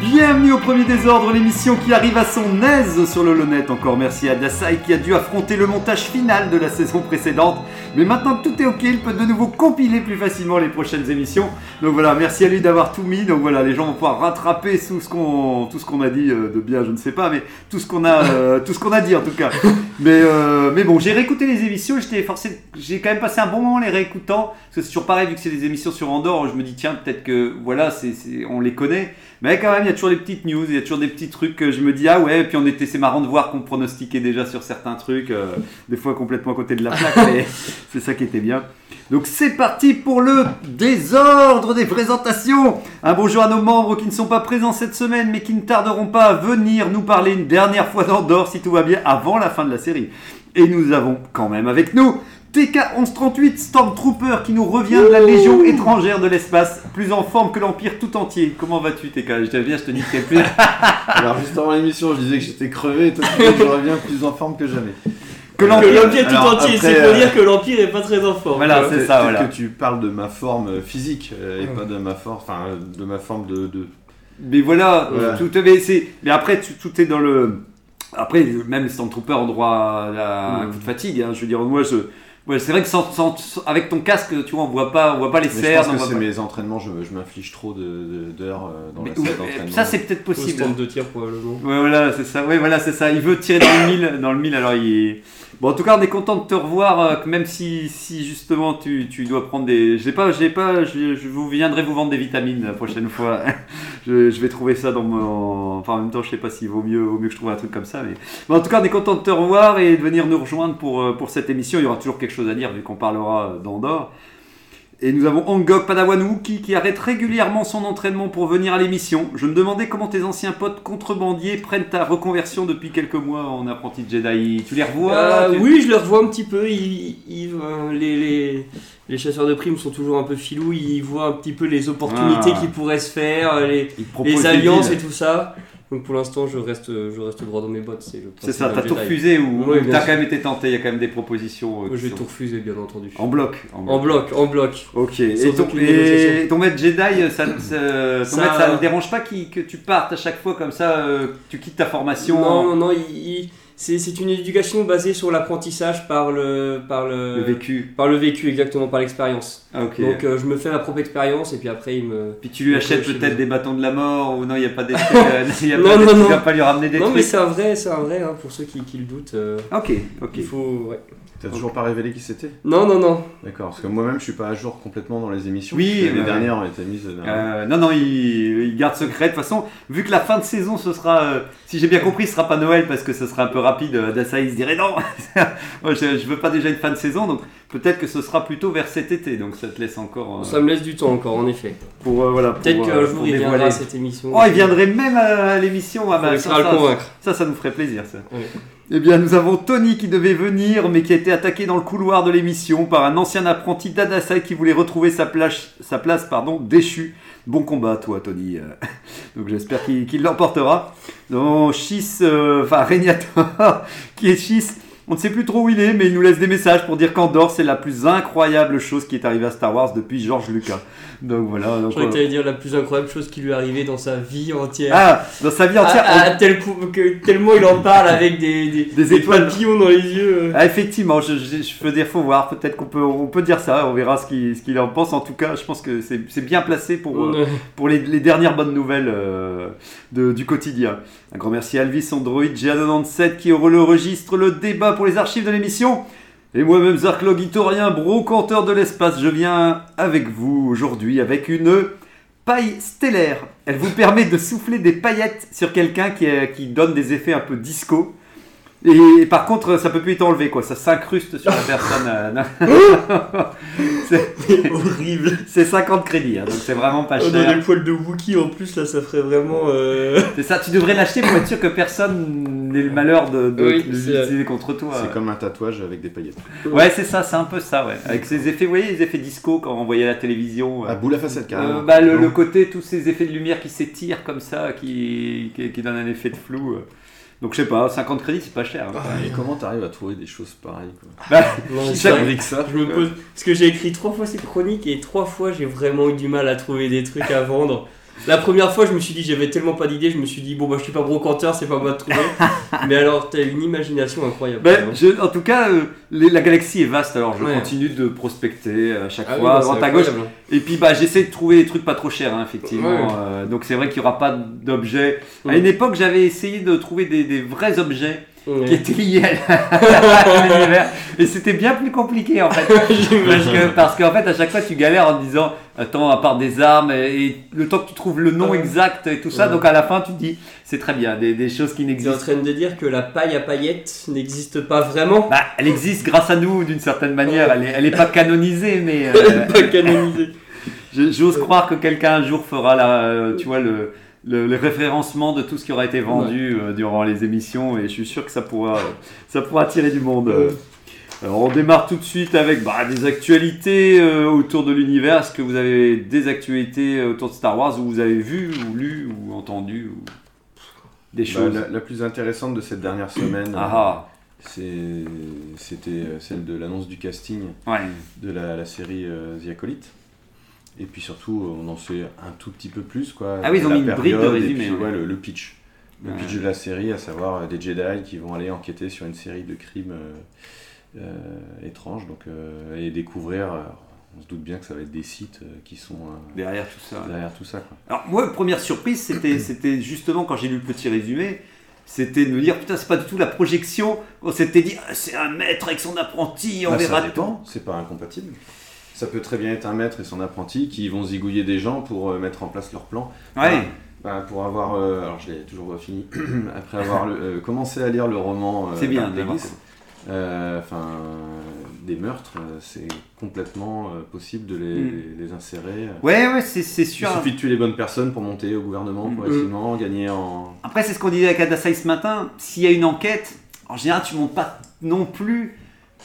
Bienvenue au Premier Désordre, l'émission qui arrive à son aise sur le Lonet. Encore merci à Dasai qui a dû affronter le montage final de la saison précédente. Mais maintenant que tout est ok, il peut de nouveau compiler plus facilement les prochaines émissions. Donc voilà, merci à lui d'avoir tout mis. Donc voilà, les gens vont pouvoir rattraper tout ce qu'on, tout ce qu'on a dit euh, de bien, je ne sais pas, mais tout ce qu'on a, euh, tout ce qu'on a dit en tout cas. Mais, euh, mais bon, j'ai réécouté les émissions, j'étais forcé, j'ai quand même passé un bon moment les réécoutant. Parce que c'est toujours pareil, vu que c'est des émissions sur Andorre, je me dis, tiens, peut-être que voilà, c'est- on les connaît. Mais quand même, il y a toujours des petites news, il y a toujours des petits trucs que je me dis, ah ouais, et puis on était, c'est marrant de voir qu'on pronostiquait déjà sur certains trucs, euh, des fois complètement à côté de la plaque, mais c'est ça qui était bien. Donc c'est parti pour le désordre des présentations. Un bonjour à nos membres qui ne sont pas présents cette semaine, mais qui ne tarderont pas à venir nous parler une dernière fois d'Andorre, si tout va bien, avant la fin de la série. Et nous avons quand même avec nous TK1138 Stormtrooper qui nous revient de la Légion étrangère de l'espace, plus en forme que l'Empire tout entier. Comment vas-tu TK Je bien, je te dis plus. Alors juste avant l'émission, je disais que j'étais crevé et toi tu dis que je reviens plus en forme que jamais. Que l'Empire. tout Alors, entier, c'est pour euh, dire que l'Empire est pas très en forme. Voilà, c'est ça, voilà. que tu parles de ma forme euh, physique euh, et pas de ma forme, enfin euh, de ma forme de. de- Mais voilà, Voilà. tout mais mais après tout est dans le après même les Stormtroopers ont droit à un Mm. coup de fatigue hein. je veux dire moi je ouais, c'est vrai que sans, sans- avec ton casque tu vois on voit pas on voit pas les Mais je pense que c'est pas- mes entraînements, je, je m'inflige trop de- de- d'heures euh, dans Mais- la salle ça c'est peut-être Au possible stand de tir probablement. Ouais, voilà, c'est ça. Ouais, voilà, c'est ça. Il veut tirer dans le mille, dans le mille. Alors, il est... Bon, en tout cas, on est content de te revoir, euh, même si, si justement tu, tu dois prendre des. J'ai pas, j'ai pas. Je, je vous viendrai vous vendre des vitamines la prochaine fois. je, je vais trouver ça dans mon. Enfin, en même temps, je sais pas s'il vaut mieux, vaut mieux que je trouve un truc comme ça. Mais, mais en tout cas, on est content de te revoir et de venir nous rejoindre pour, euh, pour cette émission. Il y aura toujours quelque chose à dire vu qu'on parlera euh, d'Andorre. Et nous avons Angok Padawan qui, arrête régulièrement son entraînement pour venir à l'émission. Je me demandais comment tes anciens potes contrebandiers prennent ta reconversion depuis quelques mois en apprenti Jedi. Tu les revois Euh, tu- oui, je le revois un petit peu. Ils, ils- euh, les, les, les chasseurs de primes sont toujours un peu filous. Ils voient un petit peu les opportunités Ah. qui pourraient se faire, euh, les, les alliances et tout ça. Donc pour l'instant, je reste, je reste droit dans mes bottes. C'est C'est ça, t'as tout refusé ou t'as quand même été tenté Il y a quand même des propositions. euh, J'ai sont- tout refusé, bien entendu. En bloc. En bloc. En bloc, en bloc. Ok. Et ton, et ton maître Jedi, ça, ça, ton Ça- maître, ça ne dérange pas que tu partes à chaque fois comme ça, euh, tu quittes ta formation Non, non, non. il- il- c'est une éducation basée sur l'apprentissage par le, par le, le vécu. par le vécu, exactement, par l'expérience. Ah, ok. Donc euh, je me fais ma propre expérience et puis après il me. Puis tu lui achètes peut-être des bâtons de la mort ou non, il n'y a pas des euh, il y a Non, pas des- non, tu non. vas pas lui ramener des non mais trucs. c'est un vrai, c'est un vrai hein, pour ceux qui, qui le doutent. euh, Ok, ok. Il faut. Ouais. T'as toujours pas révélé qui c'était Non, non, non. D'accord, parce que moi-même je suis pas à jour complètement dans les émissions. Oui, les ouais. dernières ont été mises. euh, Euh, non, non, il, il garde secret. De toute façon, vu que la fin de saison, ce sera, euh, si j'ai bien compris, ce sera pas Noël parce que ce sera un peu rapide. Euh, Dassaï se dirait non, Moi, je, je veux pas déjà une fin de saison, donc peut-être que ce sera plutôt vers cet été. Donc ça te laisse encore euh, Ça me laisse du temps encore, en effet. pour euh, voilà. pour, Peut-être euh, qu'un jour il viendra à cette émission. Oh, il viendrait même à l'émission. Ah, On bah, ça, de le ça, convaincre. Ça, ça nous ferait plaisir. Ça. Oui. Eh bien, nous avons Tony qui devait venir, mais qui a été attaqué dans le couloir de l'émission par un ancien apprenti d'Adasai qui voulait retrouver sa place, sa place pardon, déchue. Bon combat, toi, Tony. Euh, Donc, j'espère qu'il l'emportera. Donc, Schiss, euh, enfin, Régnator, qui est Schiss, on ne sait plus trop où il est, mais il nous laisse des messages pour dire qu'Andorre, c'est la plus incroyable chose qui est arrivée à Star Wars depuis George Lucas. Donc, voilà. Donc, Je croyais que dire la plus incroyable chose qui lui est arrivée dans sa vie entière. ah, dans sa vie entière. tel coup, que, tellement il en parle avec des, des, Des étoiles. papillons dans les yeux. Ah, effectivement, je, je, je veux dire, faut voir. Peut-être qu'on peut, on peut dire ça. On verra ce qu'il ce qu'il en pense. En tout cas, je pense que c'est bien placé pour, euh, pour les, les dernières bonnes nouvelles euh, de- du quotidien. Un grand merci à Alvis Android GA97 qui le registre le débat pour les archives de l'émission. Et moi-même, Zark Logitorien, brocanteur de l'espace, je viens avec vous aujourd'hui avec une paille stellaire. Elle vous permet de souffler des paillettes sur quelqu'un qui, est- qui donne des effets un peu disco. Et par contre, ça peut plus être enlevé, quoi. Ça s'incruste sur la personne. euh, non. C'est- horrible. C'est 50 crédits, hein, donc c'est vraiment pas On a cher. les poils de Wookie en plus, là, ça ferait vraiment. euh, C'est ça, tu devrais l'acheter pour être sûr que personne n'ait le malheur de, de, Oui, de l'utiliser contre toi. C'est comme un tatouage avec des paillettes. Ouais, c'est ça, c'est un peu ça, ouais. Avec ces effets, vous voyez, les effets disco quand on voyait la télévision. euh, Ah, boule à facettes, carrément. euh, bah, le, côté, tous ces effets de lumière qui s'étirent comme ça, qui, qui, qui donnent un effet de flou. Donc je sais pas, 50 crédits c'est pas cher. hein. Et comment t'arrives à trouver des choses pareilles quoi Bah, non, ça- ça Je me pose. Parce que j'ai écrit trois fois ces chroniques et trois fois j'ai vraiment eu du mal à trouver des trucs à vendre. La première fois, je me suis dit, j'avais tellement pas d'idées, je me suis dit, bon, bah, je suis pas brocanteur, c'est pas moi de trouver. Mais alors, t'as une imagination incroyable. Ben, je- en tout cas, euh, les- la galaxie est vaste, alors je Ouais. continue de prospecter à chaque Ah oui, fois, bah, à c'est droite à gauche. incroyable. Et puis bah, j'essaie de trouver des trucs pas trop chers, hein, effectivement. Ouais. Euh, donc c'est vrai qu'il n'y aura pas d'objets. À Ouais. une époque, j'avais essayé de trouver des, des vrais objets Qui étaient liés à l'univers. Et c'était bien plus compliqué en fait. Parce que- parce qu'en fait, à chaque fois, tu galères en te disant Attends, à part des armes, et, et le temps que tu trouves le nom exact et tout ça, Ouais. donc à la fin, tu te dis C'est très bien, des, des choses qui T'es en n'existent train de dire que la paille à paillettes n'existe pas vraiment Bah, elle existe grâce à nous d'une certaine manière. Elle est, elle est pas canonisée, mais euh, Pas canonisée. j'ose croire que quelqu'un un jour fera la, euh, tu vois, le, le, le référencement de tout ce qui aura été vendu euh, durant les émissions, et je suis sûr que ça pourra, euh, ça pourra attirer du monde. euh. Alors, on démarre tout de suite avec bah, des actualités euh, autour de l'univers. Est-ce que vous avez des actualités autour de Star Wars où vous avez vu ou lu ou entendu ou des Bah, choses la, la plus intéressante de cette dernière semaine, Ah c'est- c'était celle de l'annonce du casting ah, ouais. de la, la série euh, The Acolyte. Et puis surtout, on en sait un tout petit peu plus. Quoi, Ah oui, ils ont mis une brique de résumé, puis, ouais. ouais, le, le pitch. Le pitch de la série, à savoir euh, des Jedi qui vont aller enquêter sur une série de crimes euh, euh, étranges donc, euh, et découvrir. euh, on se doute bien que ça va être des sites euh, qui sont euh, Derrière tout ça. derrière tout ça. Quoi. Alors moi, première surprise, c'était, c'était justement quand j'ai lu le petit résumé, c'était de me dire putain c'est pas du tout la projection. On s'était dit ah, c'est un maître avec son apprenti, on Bah, verra ça dépend, c'est pas incompatible. Ça peut très bien être un maître et son apprenti qui vont zigouiller des gens pour euh, mettre en place leur plan. Ouais. Bah, pour avoir, euh, alors je l'ai toujours pas fini, après avoir le- euh, commencé à lire le roman C'est bien enfin, des meurtres, c'est complètement possible de les, Mm. les- les insérer. Ouais ouais c'est, c'est Il sûr. suffit de tuer les bonnes personnes pour monter au gouvernement Mm. progressivement, gagner en. Après c'est ce qu'on disait avec Adasai ce matin. S'il y a une enquête, en général tu montes pas non plus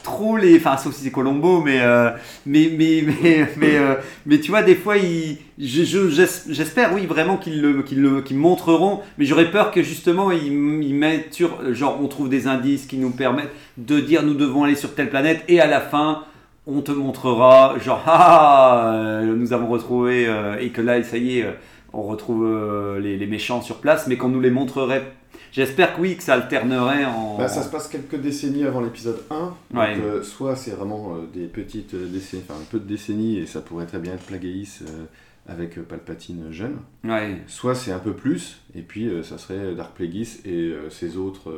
trop les, enfin sauf si c'est Colombo, mais euh, mais mais mais mais, euh, mais tu vois des fois ils, je- je- j'es- j'espère oui vraiment qu'ils le qu'ils le qu'ils montreront, mais j'aurais peur que justement ils, mettent sur genre on trouve des indices qui nous permettent de dire nous devons aller sur telle planète et à la fin on te montrera genre ah euh, nous avons retrouvé euh, et que là ça y est euh, on retrouve euh, les, les méchants sur place, mais qu'on nous les montrerait. J'espère que oui, que ça alternerait en. Bah, ça se passe quelques décennies avant l'épisode 1. Donc, euh, soit c'est vraiment euh, des petites euh, décennies, enfin un peu de décennies, et ça pourrait très bien être Plagueis euh, avec Palpatine jeune. Ouais. Soit c'est un peu plus, et puis ça serait Dark Plagueis et ses autres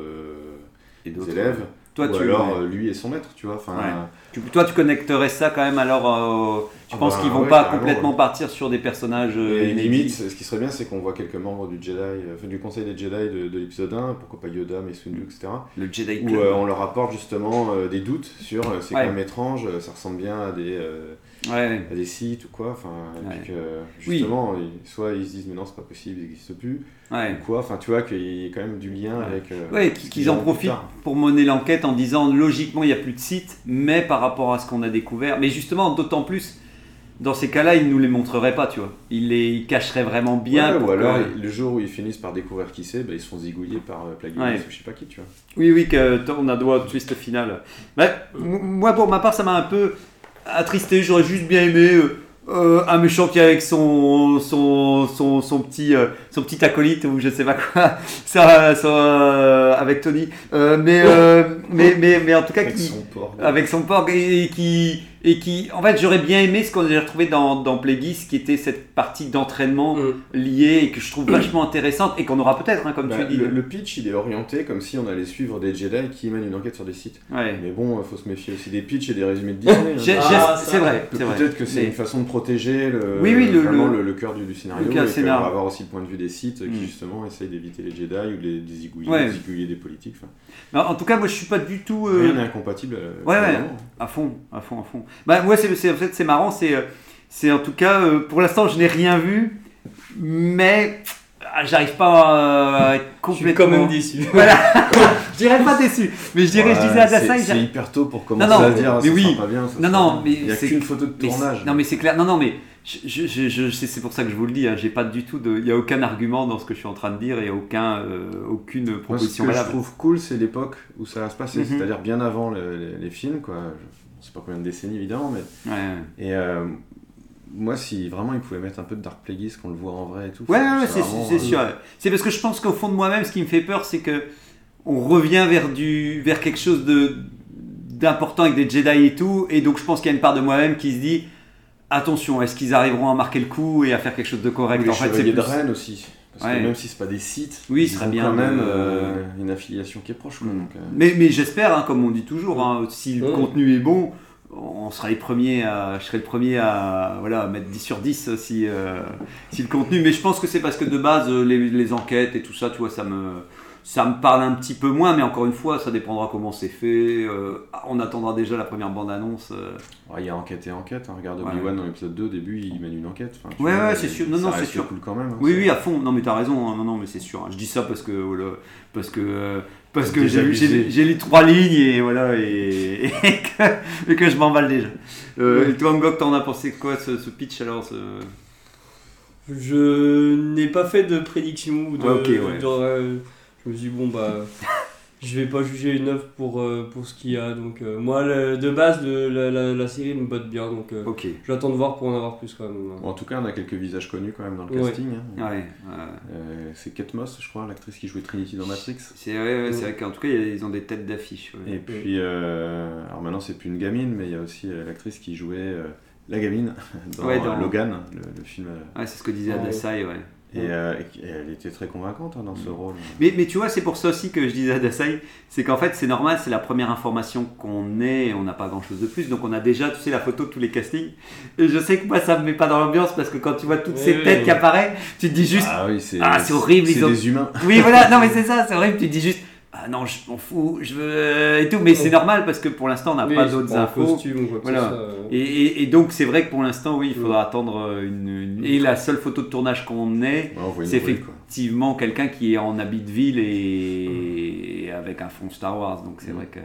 Et élèves. Toi, ou tu, alors euh, lui et son maître, tu vois. Enfin, Ouais. euh, Tu- toi, tu connecterais ça quand même alors. euh, tu Ah penses bah, qu'ils vont ouais, pas complètement ouais. partir sur des personnages euh, limite, ce qui serait bien, c'est qu'on voit quelques membres du Jedi, euh, enfin, du Conseil des Jedi de, de l'épisode 1, pourquoi pas Yoda, Mace Windu, etc. Le Jedi Où on leur apporte justement des doutes sur c'est quand même étrange, ça ressemble bien à des, Ouais. à des sites ou quoi. Enfin, et Ouais. puis que Oui. justement, ils- soit ils se disent mais non, c'est pas possible, ils n'existent plus, Ouais. ou quoi. Enfin, tu vois qu'il y ait quand même du lien avec. euh, Ouais, qu'ils en profitent pour mener l'enquête en disant logiquement il n'y a plus de site, mais par rapport à ce qu'on a découvert. Mais justement, d'autant plus, dans ces cas-là, ils nous les montreraient pas, tu vois. Ils les ils cacheraient vraiment bien. Ou alors, que- le jour où ils finissent par découvrir qui c'est, bah, ils se font zigouiller par euh, Ouais. ou je sais pas qui, tu vois. Oui, oui, que on a droit au twist final. M- moi, pour ma part, ça m'a un peu attristé. J'aurais juste bien aimé euh, euh, un méchant qui est avec son, son, son, petit, euh, son petit acolyte ou je sais pas quoi, ça, ça, euh, avec Tony. Euh, mais, euh, mais, mais, mais en tout cas, Avec qui, son porc. avec son porc et, et qui et qui en fait j'aurais bien aimé ce qu'on a retrouvé dans, dans Plagueis qui était cette partie d'entraînement Mm. liée et que je trouve vachement intéressante et qu'on aura peut-être hein, comme Bah, tu dis le, le pitch, il est orienté comme si on allait suivre des Jedi qui mènent une enquête sur des sites. ouais. Mais bon, faut se méfier aussi des pitchs et des résumés de Disney. hein. Ah, c'est vrai c'est vrai Peut-être que c'est Mais- une façon de protéger le, Oui, oui, le- vraiment le- le, le cœur du, du scénario. le cœur et va avoir aussi le point de vue des des sites qui Mm. justement essayent d'éviter les Jedi ou de les désigouiller, Ouais. des politiques. En tout cas, moi, je suis pas du tout. euh, Rien n'est incompatible. euh, Ouais, ouais. À fond, à fond, à fond. Bah, moi, c'est, c'est- en fait, c'est marrant, c'est, euh, c'est en tout cas, euh, pour l'instant, je n'ai rien vu, mais ah, j'arrive pas à être Je suis complètement. quand même déçu. Voilà, je dirais pas déçu, mais je dirais, je Ouais, disais à c'est- Dasai, C'est hyper tôt pour commencer non, à dire mais ça oui. sera pas bien. ça Non, sera non, mais il n'y a c'est- qu'une photo de mais tournage. non, mais c'est clair, non, non, mais je, je, je, je- c'est, pour ça que je vous le dis, hein, j'ai pas du tout de, il y a aucun argument dans ce que je suis en train de dire et aucun, euh, aucune Moi, ce proposition que je trouve cool, c'est l'époque où ça va se passer, Mhm. c'est-à-dire bien avant le- les, les films, quoi. Je ne sais pas combien de décennies évidemment, mais Ouais, et euh, moi, si vraiment ils pouvaient mettre un peu de Dark Plagueis, qu'on le voit en vrai et tout. Ouais, c'est, euh, sûr. C'est parce que je pense qu'au fond de moi-même, ce qui me fait peur, c'est que on revient vers du, vers quelque chose de d'important avec des Jedi et tout, et donc je pense qu'il y a une part de moi-même qui se dit attention, est-ce qu'ils arriveront à marquer le coup et à faire quelque chose de correct Les En fait, c'est Chevaliers de plus- Rennes aussi. Parce Ouais. que même si c'est pas des sites, Oui, ils ce serait ont bien quand même de- euh, une affiliation qui est proche. Quoi, Mm. donc, euh, Mais, mais j'espère, hein, comme on dit toujours, hein, si le Ouais. contenu est bon, on sera les premiers à, je serai le premier à, voilà, mettre 10 sur 10 si, euh, si le contenu. Mais je pense que c'est parce que de base, euh, les, les enquêtes et tout ça, tu vois, ça me, ça me parle un petit peu moins. Mais encore une fois, ça dépendra comment c'est fait. Euh, on attendra déjà la première bande-annonce. euh. ouais, Il y a enquête et enquête. hein. Regarde Ouais. Obi-Wan dans l'épisode 2, au début, il mène une enquête. Enfin, Ouais, vois, ouais, c'est sûr. Non, c'est sûr. cool quand même. hein. Oui, oui, à fond. Non, mais t'as raison. hein. Non, non, mais c'est sûr. hein. Je dis ça parce que, voilà, parce que, euh, parce que j'ai, lu trois lignes et voilà, et, et que, et que je m'emballe déjà. Euh, et toi, Ngok, t'en as pensé quoi ce, ce pitch alors ce- Je n'ai pas fait de prédiction ou de. Ouais, ok, ouais. de- euh, je me suis dit, bon, bah. je vais pas juger une œuvre pour, euh, pour ce qu'il y a. Donc, euh, moi, le- de base, de, la, la, la série me botte bien. Donc, euh, Ok. j'attends de voir pour en avoir plus quand même. Bon, en tout cas, on a quelques visages connus quand même dans le Ouais. casting. hein. Ouais, ouais. Euh, c'est Kate Moss, je crois, l'actrice qui jouait Trinity dans Matrix. C'est ouais, ouais, c'est vrai qu'en tout cas, ils ont des têtes d'affiche. ouais. Et puis, euh, alors maintenant, c'est plus une gamine, mais il y a aussi euh, l'actrice qui jouait euh, la gamine dans, Ouais, dans- Logan, le, le film. euh, Ouais, c'est ce que disait Ouais. Adasai, ouais. Et, euh, et elle était très convaincante hein, dans ce rôle. Mais, mais tu vois, c'est pour ça aussi que je disais à Dasai, c'est qu'en fait, c'est normal, c'est la première information qu'on ait, on n'a pas grand chose de plus, donc on a déjà, tu sais, la photo de tous les castings. Et je sais que moi, ça me met pas dans l'ambiance parce que quand tu vois toutes Oui, ces oui, têtes oui. qui apparaissent, tu te dis juste, Ah oui, c'est Ah, c'est horrible, C'est ils ont- des humains. oui, voilà, non, mais c'est ça, c'est horrible, tu te dis juste, ah non, je m'en fous, je veux. et tout, mais c'est normal parce que pour l'instant, on n'a Oui, pas d'autres infos. costume Voilà. soit, euh. Et, et- et donc, c'est vrai que pour l'instant, oui, il faudra Mm. attendre euh, une, une- Et la seule photo de tournage qu'on ait, c'est effectivement quelqu'un qui est en habit de ville et, et avec un fond Star Wars. Donc, c'est Mm. vrai que.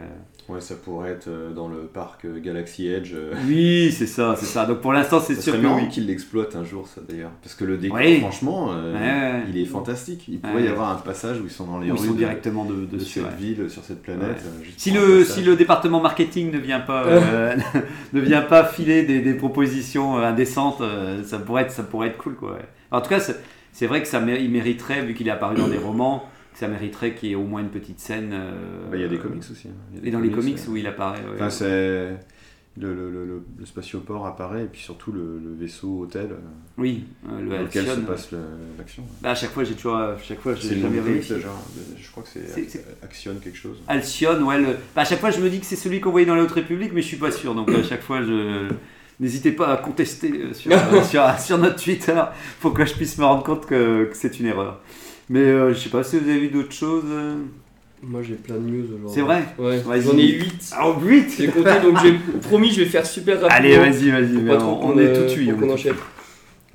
Ouais, ça pourrait être euh, dans le parc euh, Galaxy Edge. euh, Oui, c'est ça, c'est ça. Donc, pour l'instant, c'est sûr que oui. qu'il l'exploite un jour, ça d'ailleurs. Parce que le décor, Oui. franchement, euh, Ouais, ouais. il est fantastique. Il pourrait y avoir un passage où ils sont dans les Ils rues sont de- directement de, cette ville, sur cette planète. Si le, si le département marketing ne vient pas, euh, ne vient pas filer des, des propositions indécentes, euh, ça pourrait être, ça pourrait être cool quoi. En tout cas, c'est vrai que ça il mériterait, vu qu'il est apparu dans des romans, ça mériterait qu'il y ait au moins une petite scène. euh, Bah, Il y a des comics aussi. hein. Des Et dans les comics où il apparaît. ouais. Enfin, c'est. Le, le, le, spatioport apparaît et puis surtout le, vaisseau hôtel euh, oui, euh, le dans lequel se passe l'action. Bah, à chaque fois, j'ai toujours, chaque fois, j'ai jamais vérifié. Je crois que C'est- Action quelque chose. Alcyon, ouais. bah, à chaque fois, je me dis que c'est celui qu'on voyait dans la Haute République, mais je suis pas sûr. Donc à chaque fois, je n'hésitez pas à contester sur, sur, sur notre Twitter pour que je puisse me rendre compte que, que c'est une erreur. Mais euh, je sais pas si vous avez vu d'autres choses. euh. Moi j'ai plein de news aujourd'hui. C'est vrai Ouais, Vas-y. j'en ai 8. Ah, oh, vite J'ai compté donc j'ai promis je vais faire super rapidement. Allez, vas-y, vas-y. Pour trop On, qu'on, on est euh, tout de suite. pour qu'on enchaîne.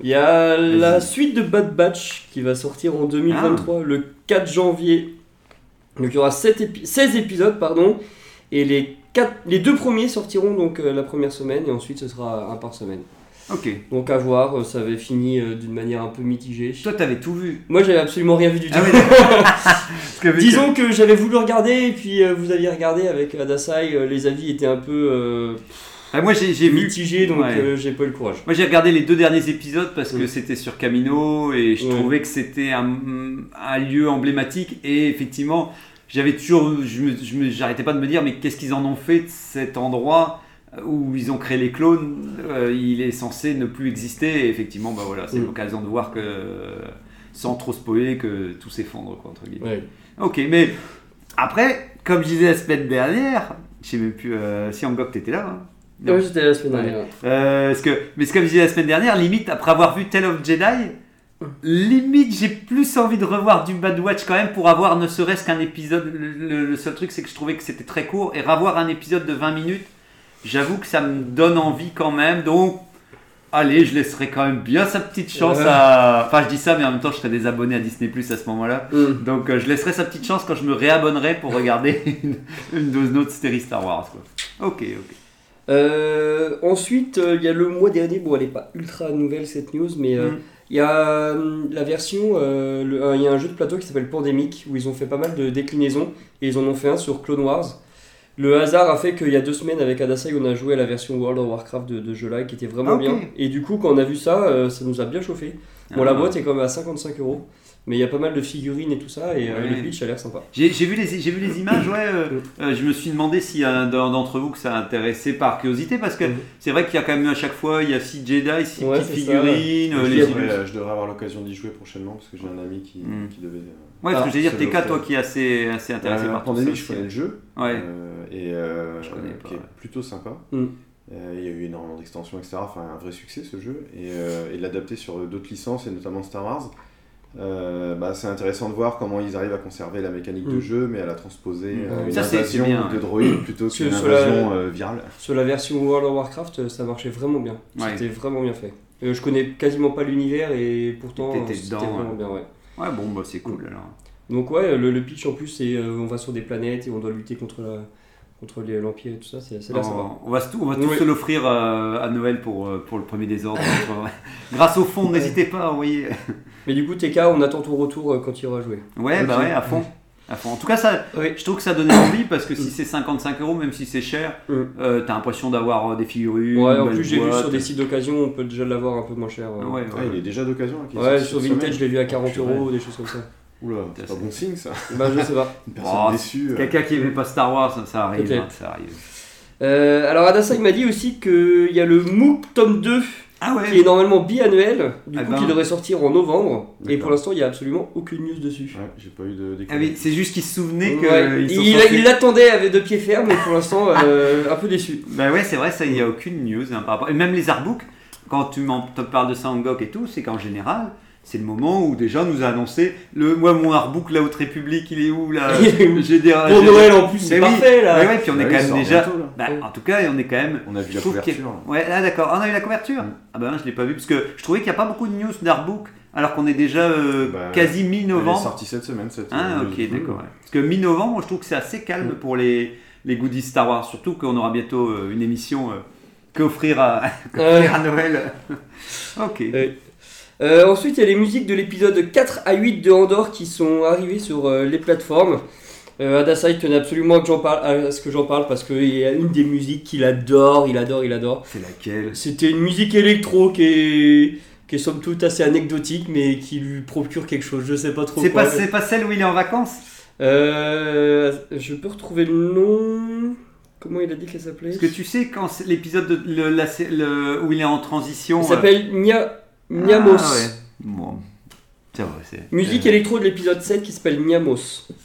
Il y a la suite de Bad Batch qui va sortir en 2023, le 4 janvier. Donc il y aura 7 épi- 16 épisodes, pardon, et les, quatre- les deux premiers sortiront donc euh, la première semaine, et ensuite ce sera un par semaine. Ok. Donc à voir, euh, ça avait fini euh, d'une manière un peu mitigée. Toi, t'avais tout vu. Moi j'avais absolument rien vu du tout. Ah que que- Disons que j'avais voulu regarder, et puis euh, vous aviez regardé avec Adasai, euh, les avis étaient un peu euh, Ah, moi, j'ai mitigés, donc Ouais. euh, j'ai pas eu le courage. Moi j'ai regardé les deux derniers épisodes parce que c'était sur Camino et je trouvais que c'était un, un lieu emblématique et effectivement j'avais toujours, je j'arrêtais pas de me dire mais qu'est-ce qu'ils en ont fait de cet endroit où ils ont créé les clones, Euh, il est censé ne plus exister et effectivement bah voilà c'est Mm. l'occasion de voir que sans trop spoiler que tout s'effondre quoi entre guillemets. Ouais. Ok mais après comme je disais la semaine dernière, je sais même plus euh, si Angok t'étais là. hein Non. Ouais, j'étais la semaine Ouais. dernière. Euh, parce que, mais ce que je disais la semaine dernière, limite, après avoir vu Tale of Jedi, limite j'ai plus envie de revoir du Bad Watch quand même pour avoir ne serait-ce qu'un épisode. Le seul truc c'est que je trouvais que c'était très court et revoir un épisode de 20 minutes, j'avoue que ça me donne envie quand même. Donc allez, je laisserai quand même bien sa petite chance Ouais. à. Enfin je dis ça mais en même temps je serai désabonné à Disney Plus à ce moment-là. Mm. Donc euh, je laisserai sa petite chance quand je me réabonnerai pour regarder une, une de nos séries Star Wars. Quoi. Ok, ok. Euh, ensuite, euh, il y a le mois dernier, bon, elle n'est pas ultra nouvelle cette news, mais euh, Mm. il y a euh, la version, euh, euh, il y a un jeu de plateau qui s'appelle Pandemic, où ils ont fait pas mal de déclinaisons, et ils en ont fait un sur Clone Wars. Le hasard a fait qu'il y a deux semaines avec Adasai, on a joué à la version World of Warcraft de, de jeu là, qui était vraiment Ok. bien. Et du coup, quand on a vu ça, euh, ça nous a bien chauffé. Bon, la Ah. boîte est quand même à 55 euros, mais il y a pas mal de figurines et tout ça, et euh, le pitch a l'air sympa. J'ai vu, les- vu les images, ouais. euh, euh, je me suis demandé s'il y a un d'en- d'entre vous que ça intéressait par curiosité, parce que c'est vrai qu'il y a quand même à chaque fois, il y a 6 Jedi, 6 Ouais, petites c'est ça, figurines, euh, je, les devrais, euh, je devrais avoir l'occasion d'y jouer prochainement parce que j'ai un ami qui, Mm. qui devait. Ouais, parce que Ah, je veux dire, c'est TK, toi qui est assez, assez intéressé euh, par tout Pandémie, je connais le jeu Ouais. euh, et euh, Je connais pas, qui est plutôt sympa. Mm. Euh, il y a eu énormément d'extensions, etc. Enfin, un vrai succès ce jeu et, euh, et l'adapter sur d'autres licences et notamment Star Wars. euh, bah, c'est intéressant de voir comment ils arrivent à conserver la mécanique de Mm. jeu mais à la transposer Mm. euh, une Ça, c'est- c'est invasion bien, de droïdes plutôt qu'une sur la- invasion euh, virale. Sur la version World of Warcraft, ça marchait vraiment bien. Ouais. C'était vraiment bien fait. Euh, je connais quasiment pas l'univers et pourtant c'était vraiment bien. Ouais. Ouais, bon, bah c'est cool alors. Donc ouais, le, le pitch en plus, c'est euh, on va sur des planètes et on doit lutter contre la contre les- l'empire et tout ça. C'est c'est là, ça va. On, va, se- on va tous se l'offrir euh, à Noël pour, euh, pour le premier désordre. Grâce au fond, n'hésitez pas à envoyer. Mais du coup, TK, on attend ton retour quand il aura joué. Ouais, bah ouais, à fond. À fond. En tout cas, ça, Oui. je trouve que ça donnait envie parce que si c'est 55 euros, même si c'est cher, Mm. euh, t'as l'impression d'avoir euh, des figurines. Ouais, une en plus, j'ai vu sur des sites d'occasion, on peut déjà l'avoir un peu moins cher. euh. Ouais, ouais. Ah, il est déjà d'occasion. hein, Ouais, sur Vintage, semaine. je l'ai vu à 40 Purée. euros, des choses comme ça. Oula, c'est pas bon signe ça. Bah, je sais pas. Une personne Oh, déçue. euh. Quelqu'un qui aimait pas Star Wars, ça, ça arrive. Peut-être. hein, ça arrive. Euh, alors, Adasai m'a dit aussi qu'il y a le MOOC tome 2 Ah ouais qui est normalement biannuel, du Ah coup ben. qui devrait sortir en novembre. Et pour l'instant, il n'y a absolument aucune news dessus. Ouais, j'ai pas eu de Ah oui, c'est juste qu'ils se souvenaient que Ouais, ils il l'attendait avec deux pieds fermes, mais pour l'instant, euh, un peu déçu. Bah ouais, c'est vrai, ça, il n'y a aucune news hein, par rapport. Et même les artbooks, quand tu m'en te parles de Sangok et tout, c'est qu'en général, c'est le moment où déjà nous a annoncé le moi mon artbook la Haute République, il est où là? J'ai des Pour Noël en plus, c'est Mais oui. parfait là. Ouais, ouais, puis on Ah est oui, quand même déjà. bientôt, là. Bah, en tout cas, on est quand même. On a vu la y a- couverture. Ouais, ah d'accord. On a eu la couverture Mm. Ah ben je l'ai pas vu parce que je trouvais qu'il n'y a pas beaucoup de news d'artbook alors qu'on est déjà euh, Bah, quasi Elle est mi-novembre. sortie cette semaine. Cette Ah euh, ok d'accord. ouais. Parce que mi-novembre, je trouve que c'est assez calme pour les, les goodies Star Wars. Surtout qu'on aura bientôt euh, une émission euh, qu'offrir à, Noël. ok. Euh, Euh, ensuite, il y a les musiques de l'épisode 4 à 8 de Andorre qui sont arrivées sur euh, les plateformes. Euh, Adasai tenait absolument que j'en parle, à ce que j'en parle parce qu'il y a une des musiques qu'il adore, il adore, il adore. C'est laquelle? C'était une musique électro qui est, qui est somme toute assez anecdotique mais qui lui procure quelque chose. Je sais pas trop C'est quoi. pas, c'est pas celle où il est en vacances? Euh, je peux retrouver le nom. Comment il a dit qu'elle s'appelait? Parce que tu sais, quand c'est l'épisode de, le- la- le- où il est en transition. Euh, s'appelle Nia, Niamos. Ah ouais. Bon. Musique électro de l'épisode 7 qui s'appelle Niamos.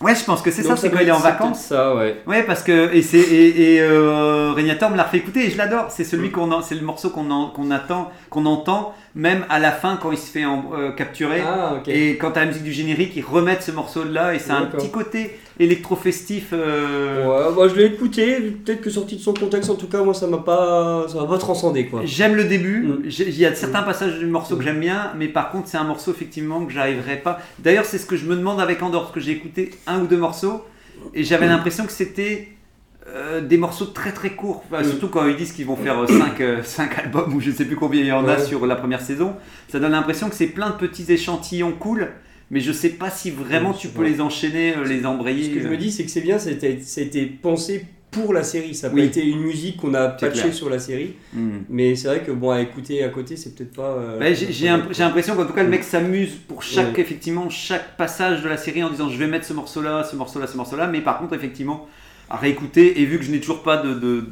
Ouais, je pense que c'est ça, c'est quand il est en vacances. ça, ouais. Ouais, parce que et c'est et, et euh, Régnator me l'a refait écouter et je l'adore. C'est celui Mm. qu'on c'est le morceau qu'on qu'on attend, qu'on entend même à la fin quand il se fait en- euh, capturer. Ah. Et quand t'as la musique du générique, ils remettent ce morceau-là et c'est un petit côté électro-festif. euh, Ouais, bah, je l'ai écouté, peut-être que sorti de son contexte, en tout cas, moi ça m'a pas, ça m'a pas transcendé quoi. J'aime le début, Mm. Il y a certains passages du morceau que j'aime bien, mais par contre c'est un morceau effectivement que j'arriverai pas. D'ailleurs c'est ce que je me demande avec Andorre, parce que j'ai écouté un ou deux morceaux et j'avais l'impression que c'était euh, des morceaux très très courts, Enfin, Mm. surtout quand ils disent qu'ils vont faire 5 albums ou je sais plus combien il y en a sur la première saison. Ça donne l'impression que c'est plein de petits échantillons cool, mais je sais pas si vraiment tu peux les enchaîner, euh, les embrayer. Ce que je me dis, c'est que c'est bien, c'était, c'était pensé pour la série, ça n'a Oui. pas été une musique qu'on a C'est patché clair. sur la série, Mm. mais c'est vrai que bon, à écouter à côté, c'est peut-être pas. euh, Ouais, j'ai l'impression qu'en tout cas le mec s'amuse pour chaque Ouais. effectivement chaque passage de la série en disant je vais mettre ce morceau là, ce morceau là, ce morceau là, mais par contre effectivement à réécouter et vu que je n'ai toujours pas de, de-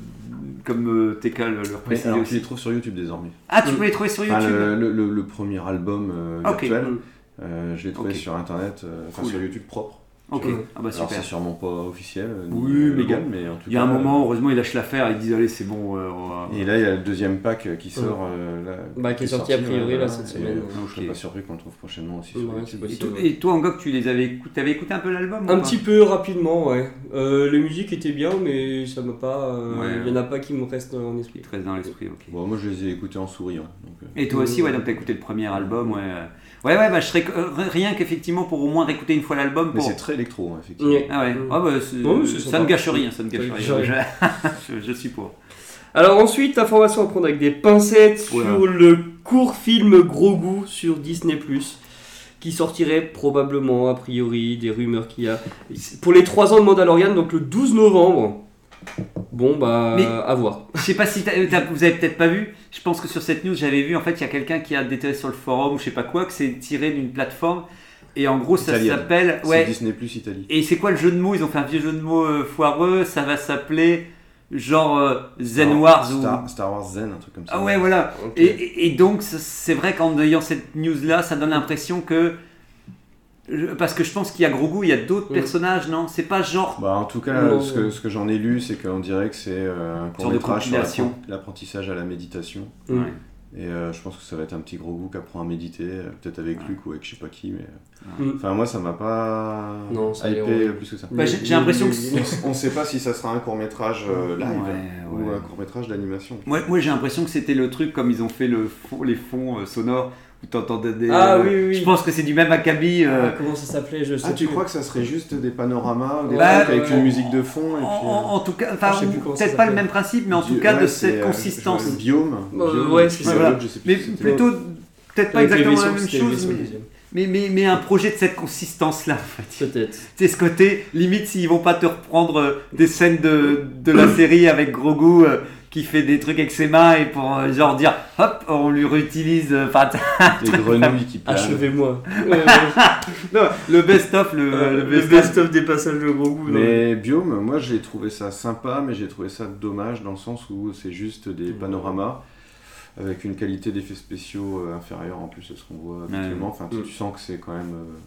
comme euh, TK le, précisait alors, tu aussi. les trouves sur YouTube désormais. Ah tu peux les trouver sur Enfin, YouTube. le, le- le- le premier album euh, Ok. virtuel, Mm. Euh, je l'ai trouvé sur internet, euh, enfin Cool. sur YouTube propre. Ok, ah bah super. c'est sûrement pas officiel, euh, Oui, euh, mais légal, bon. mais en tout Il y a un cas, moment, heureusement, ils lâchent l'affaire, ils disent allez, c'est bon. euh, va- Et là, il y a le deuxième pack euh, qui sort. euh, là, Bah, qui est sorti a priori, là, cette et, semaine. euh, Je serais pas surpris qu'on le trouve prochainement aussi. Ouais, sur. Et, toi- et toi, Angok, tu les avais écoutés, t'avais écouté un peu l'album Un petit peu rapidement, ouais. Euh, les musiques étaient bien, mais ça m'a pas. euh, Ouais. Il y en a pas qui me restent en esprit. Très dans l'esprit, ok. Bon, moi, je les ai écoutés en souriant. Donc, euh, Et toi aussi, ouais, donc t'as écouté le premier album, ouais. Ouais, ouais, bah je serais euh, rien qu'effectivement pour au moins réécouter une fois l'album. Mais Pour... c'est très électro, hein, effectivement. Ah ouais, Mm. Ah bah, ça sympa. ne gâche rien, ça ne gâche rien. Je, suis pour. Alors ensuite, information à prendre avec des pincettes sur le court film Gros Goût sur Disney+, qui sortirait probablement, a priori, des rumeurs qu'il y a, pour les 3 ans de Mandalorian, donc le 12 novembre. Bon, bah, Mais- à voir. Je sais pas si t'as- t'as- vous avez peut-être pas vu. Je pense que sur cette news, j'avais vu en fait, il y a quelqu'un qui a détaillé sur le forum ou je sais pas quoi, que c'est tiré d'une plateforme. Et en gros, ça Italienne. s'appelle. C'est Ouais. Disney Plus Italie. Et c'est quoi le jeu de mots? Ils ont fait un vieux jeu de mots euh, foireux. Ça va s'appeler genre euh, Zen Star- Wars ou. Star, Wars Zen, un truc comme ça. Ah ouais, voilà. Et, donc, c'est vrai qu'en ayant cette news-là, ça donne l'impression que. Parce que je pense qu'il y a Grogu, il y a d'autres Mm. personnages, non? C'est pas genre. Bah, en tout cas, Non. ce que, ce que j'en ai lu, c'est qu'on dirait que c'est euh, un court métrage sur l'apprentissage à la méditation. Mm. Ouais. Et euh, je pense que ça va être un petit gros goût qui apprend à méditer, euh, peut-être avec Ouais. Luc ou avec je sais pas qui, mais. Mm. Enfin, moi, ça m'a pas Non, ça hypé plus que ça. Bah, j'ai- l'impression que On ne sait pas si ça sera un court métrage live Ouais, ou un court métrage d'animation. Moi, moi j'ai l'impression que c'était le truc comme ils ont fait le fond- les fonds euh, sonores où t'entendais des. Ah euh, oui, oui, oui. Je pense que c'est du même acabit. euh, Ah, comment ça s'appelait Je sais Ah, tu plus. crois que ça serait juste des panoramas, des Bah, trucs avec une musique de fond et en, puis, en- en tout cas, enfin, ça peut-être pas le même principe, mais en Du- tout cas ouais, de cette euh, consistance. je- Biome. Biome, ouais, c'est ça. plus Mais plutôt, peut-être pas exactement la même chose, mais, le mais, mais, un projet de cette consistance-là, en fait. Peut-être. C'est ce côté, limite s'ils vont pas te reprendre euh, des scènes de, de la série avec Grogu euh, qui fait des trucs avec ses mains et pour euh, genre dire hop, on lui réutilise. euh, Enfin, Des grenouilles qui. Achevez-moi. Euh, non, le best-of, le, Euh, le le best-of. best-of des passages de gros goût. non. Mais Biome, moi j'ai trouvé ça sympa, mais j'ai trouvé ça dommage dans le sens où c'est juste des panoramas avec une qualité d'effets spéciaux euh, inférieure en plus à ce qu'on voit habituellement. Enfin, tu, Mm. tu sens que c'est quand même euh,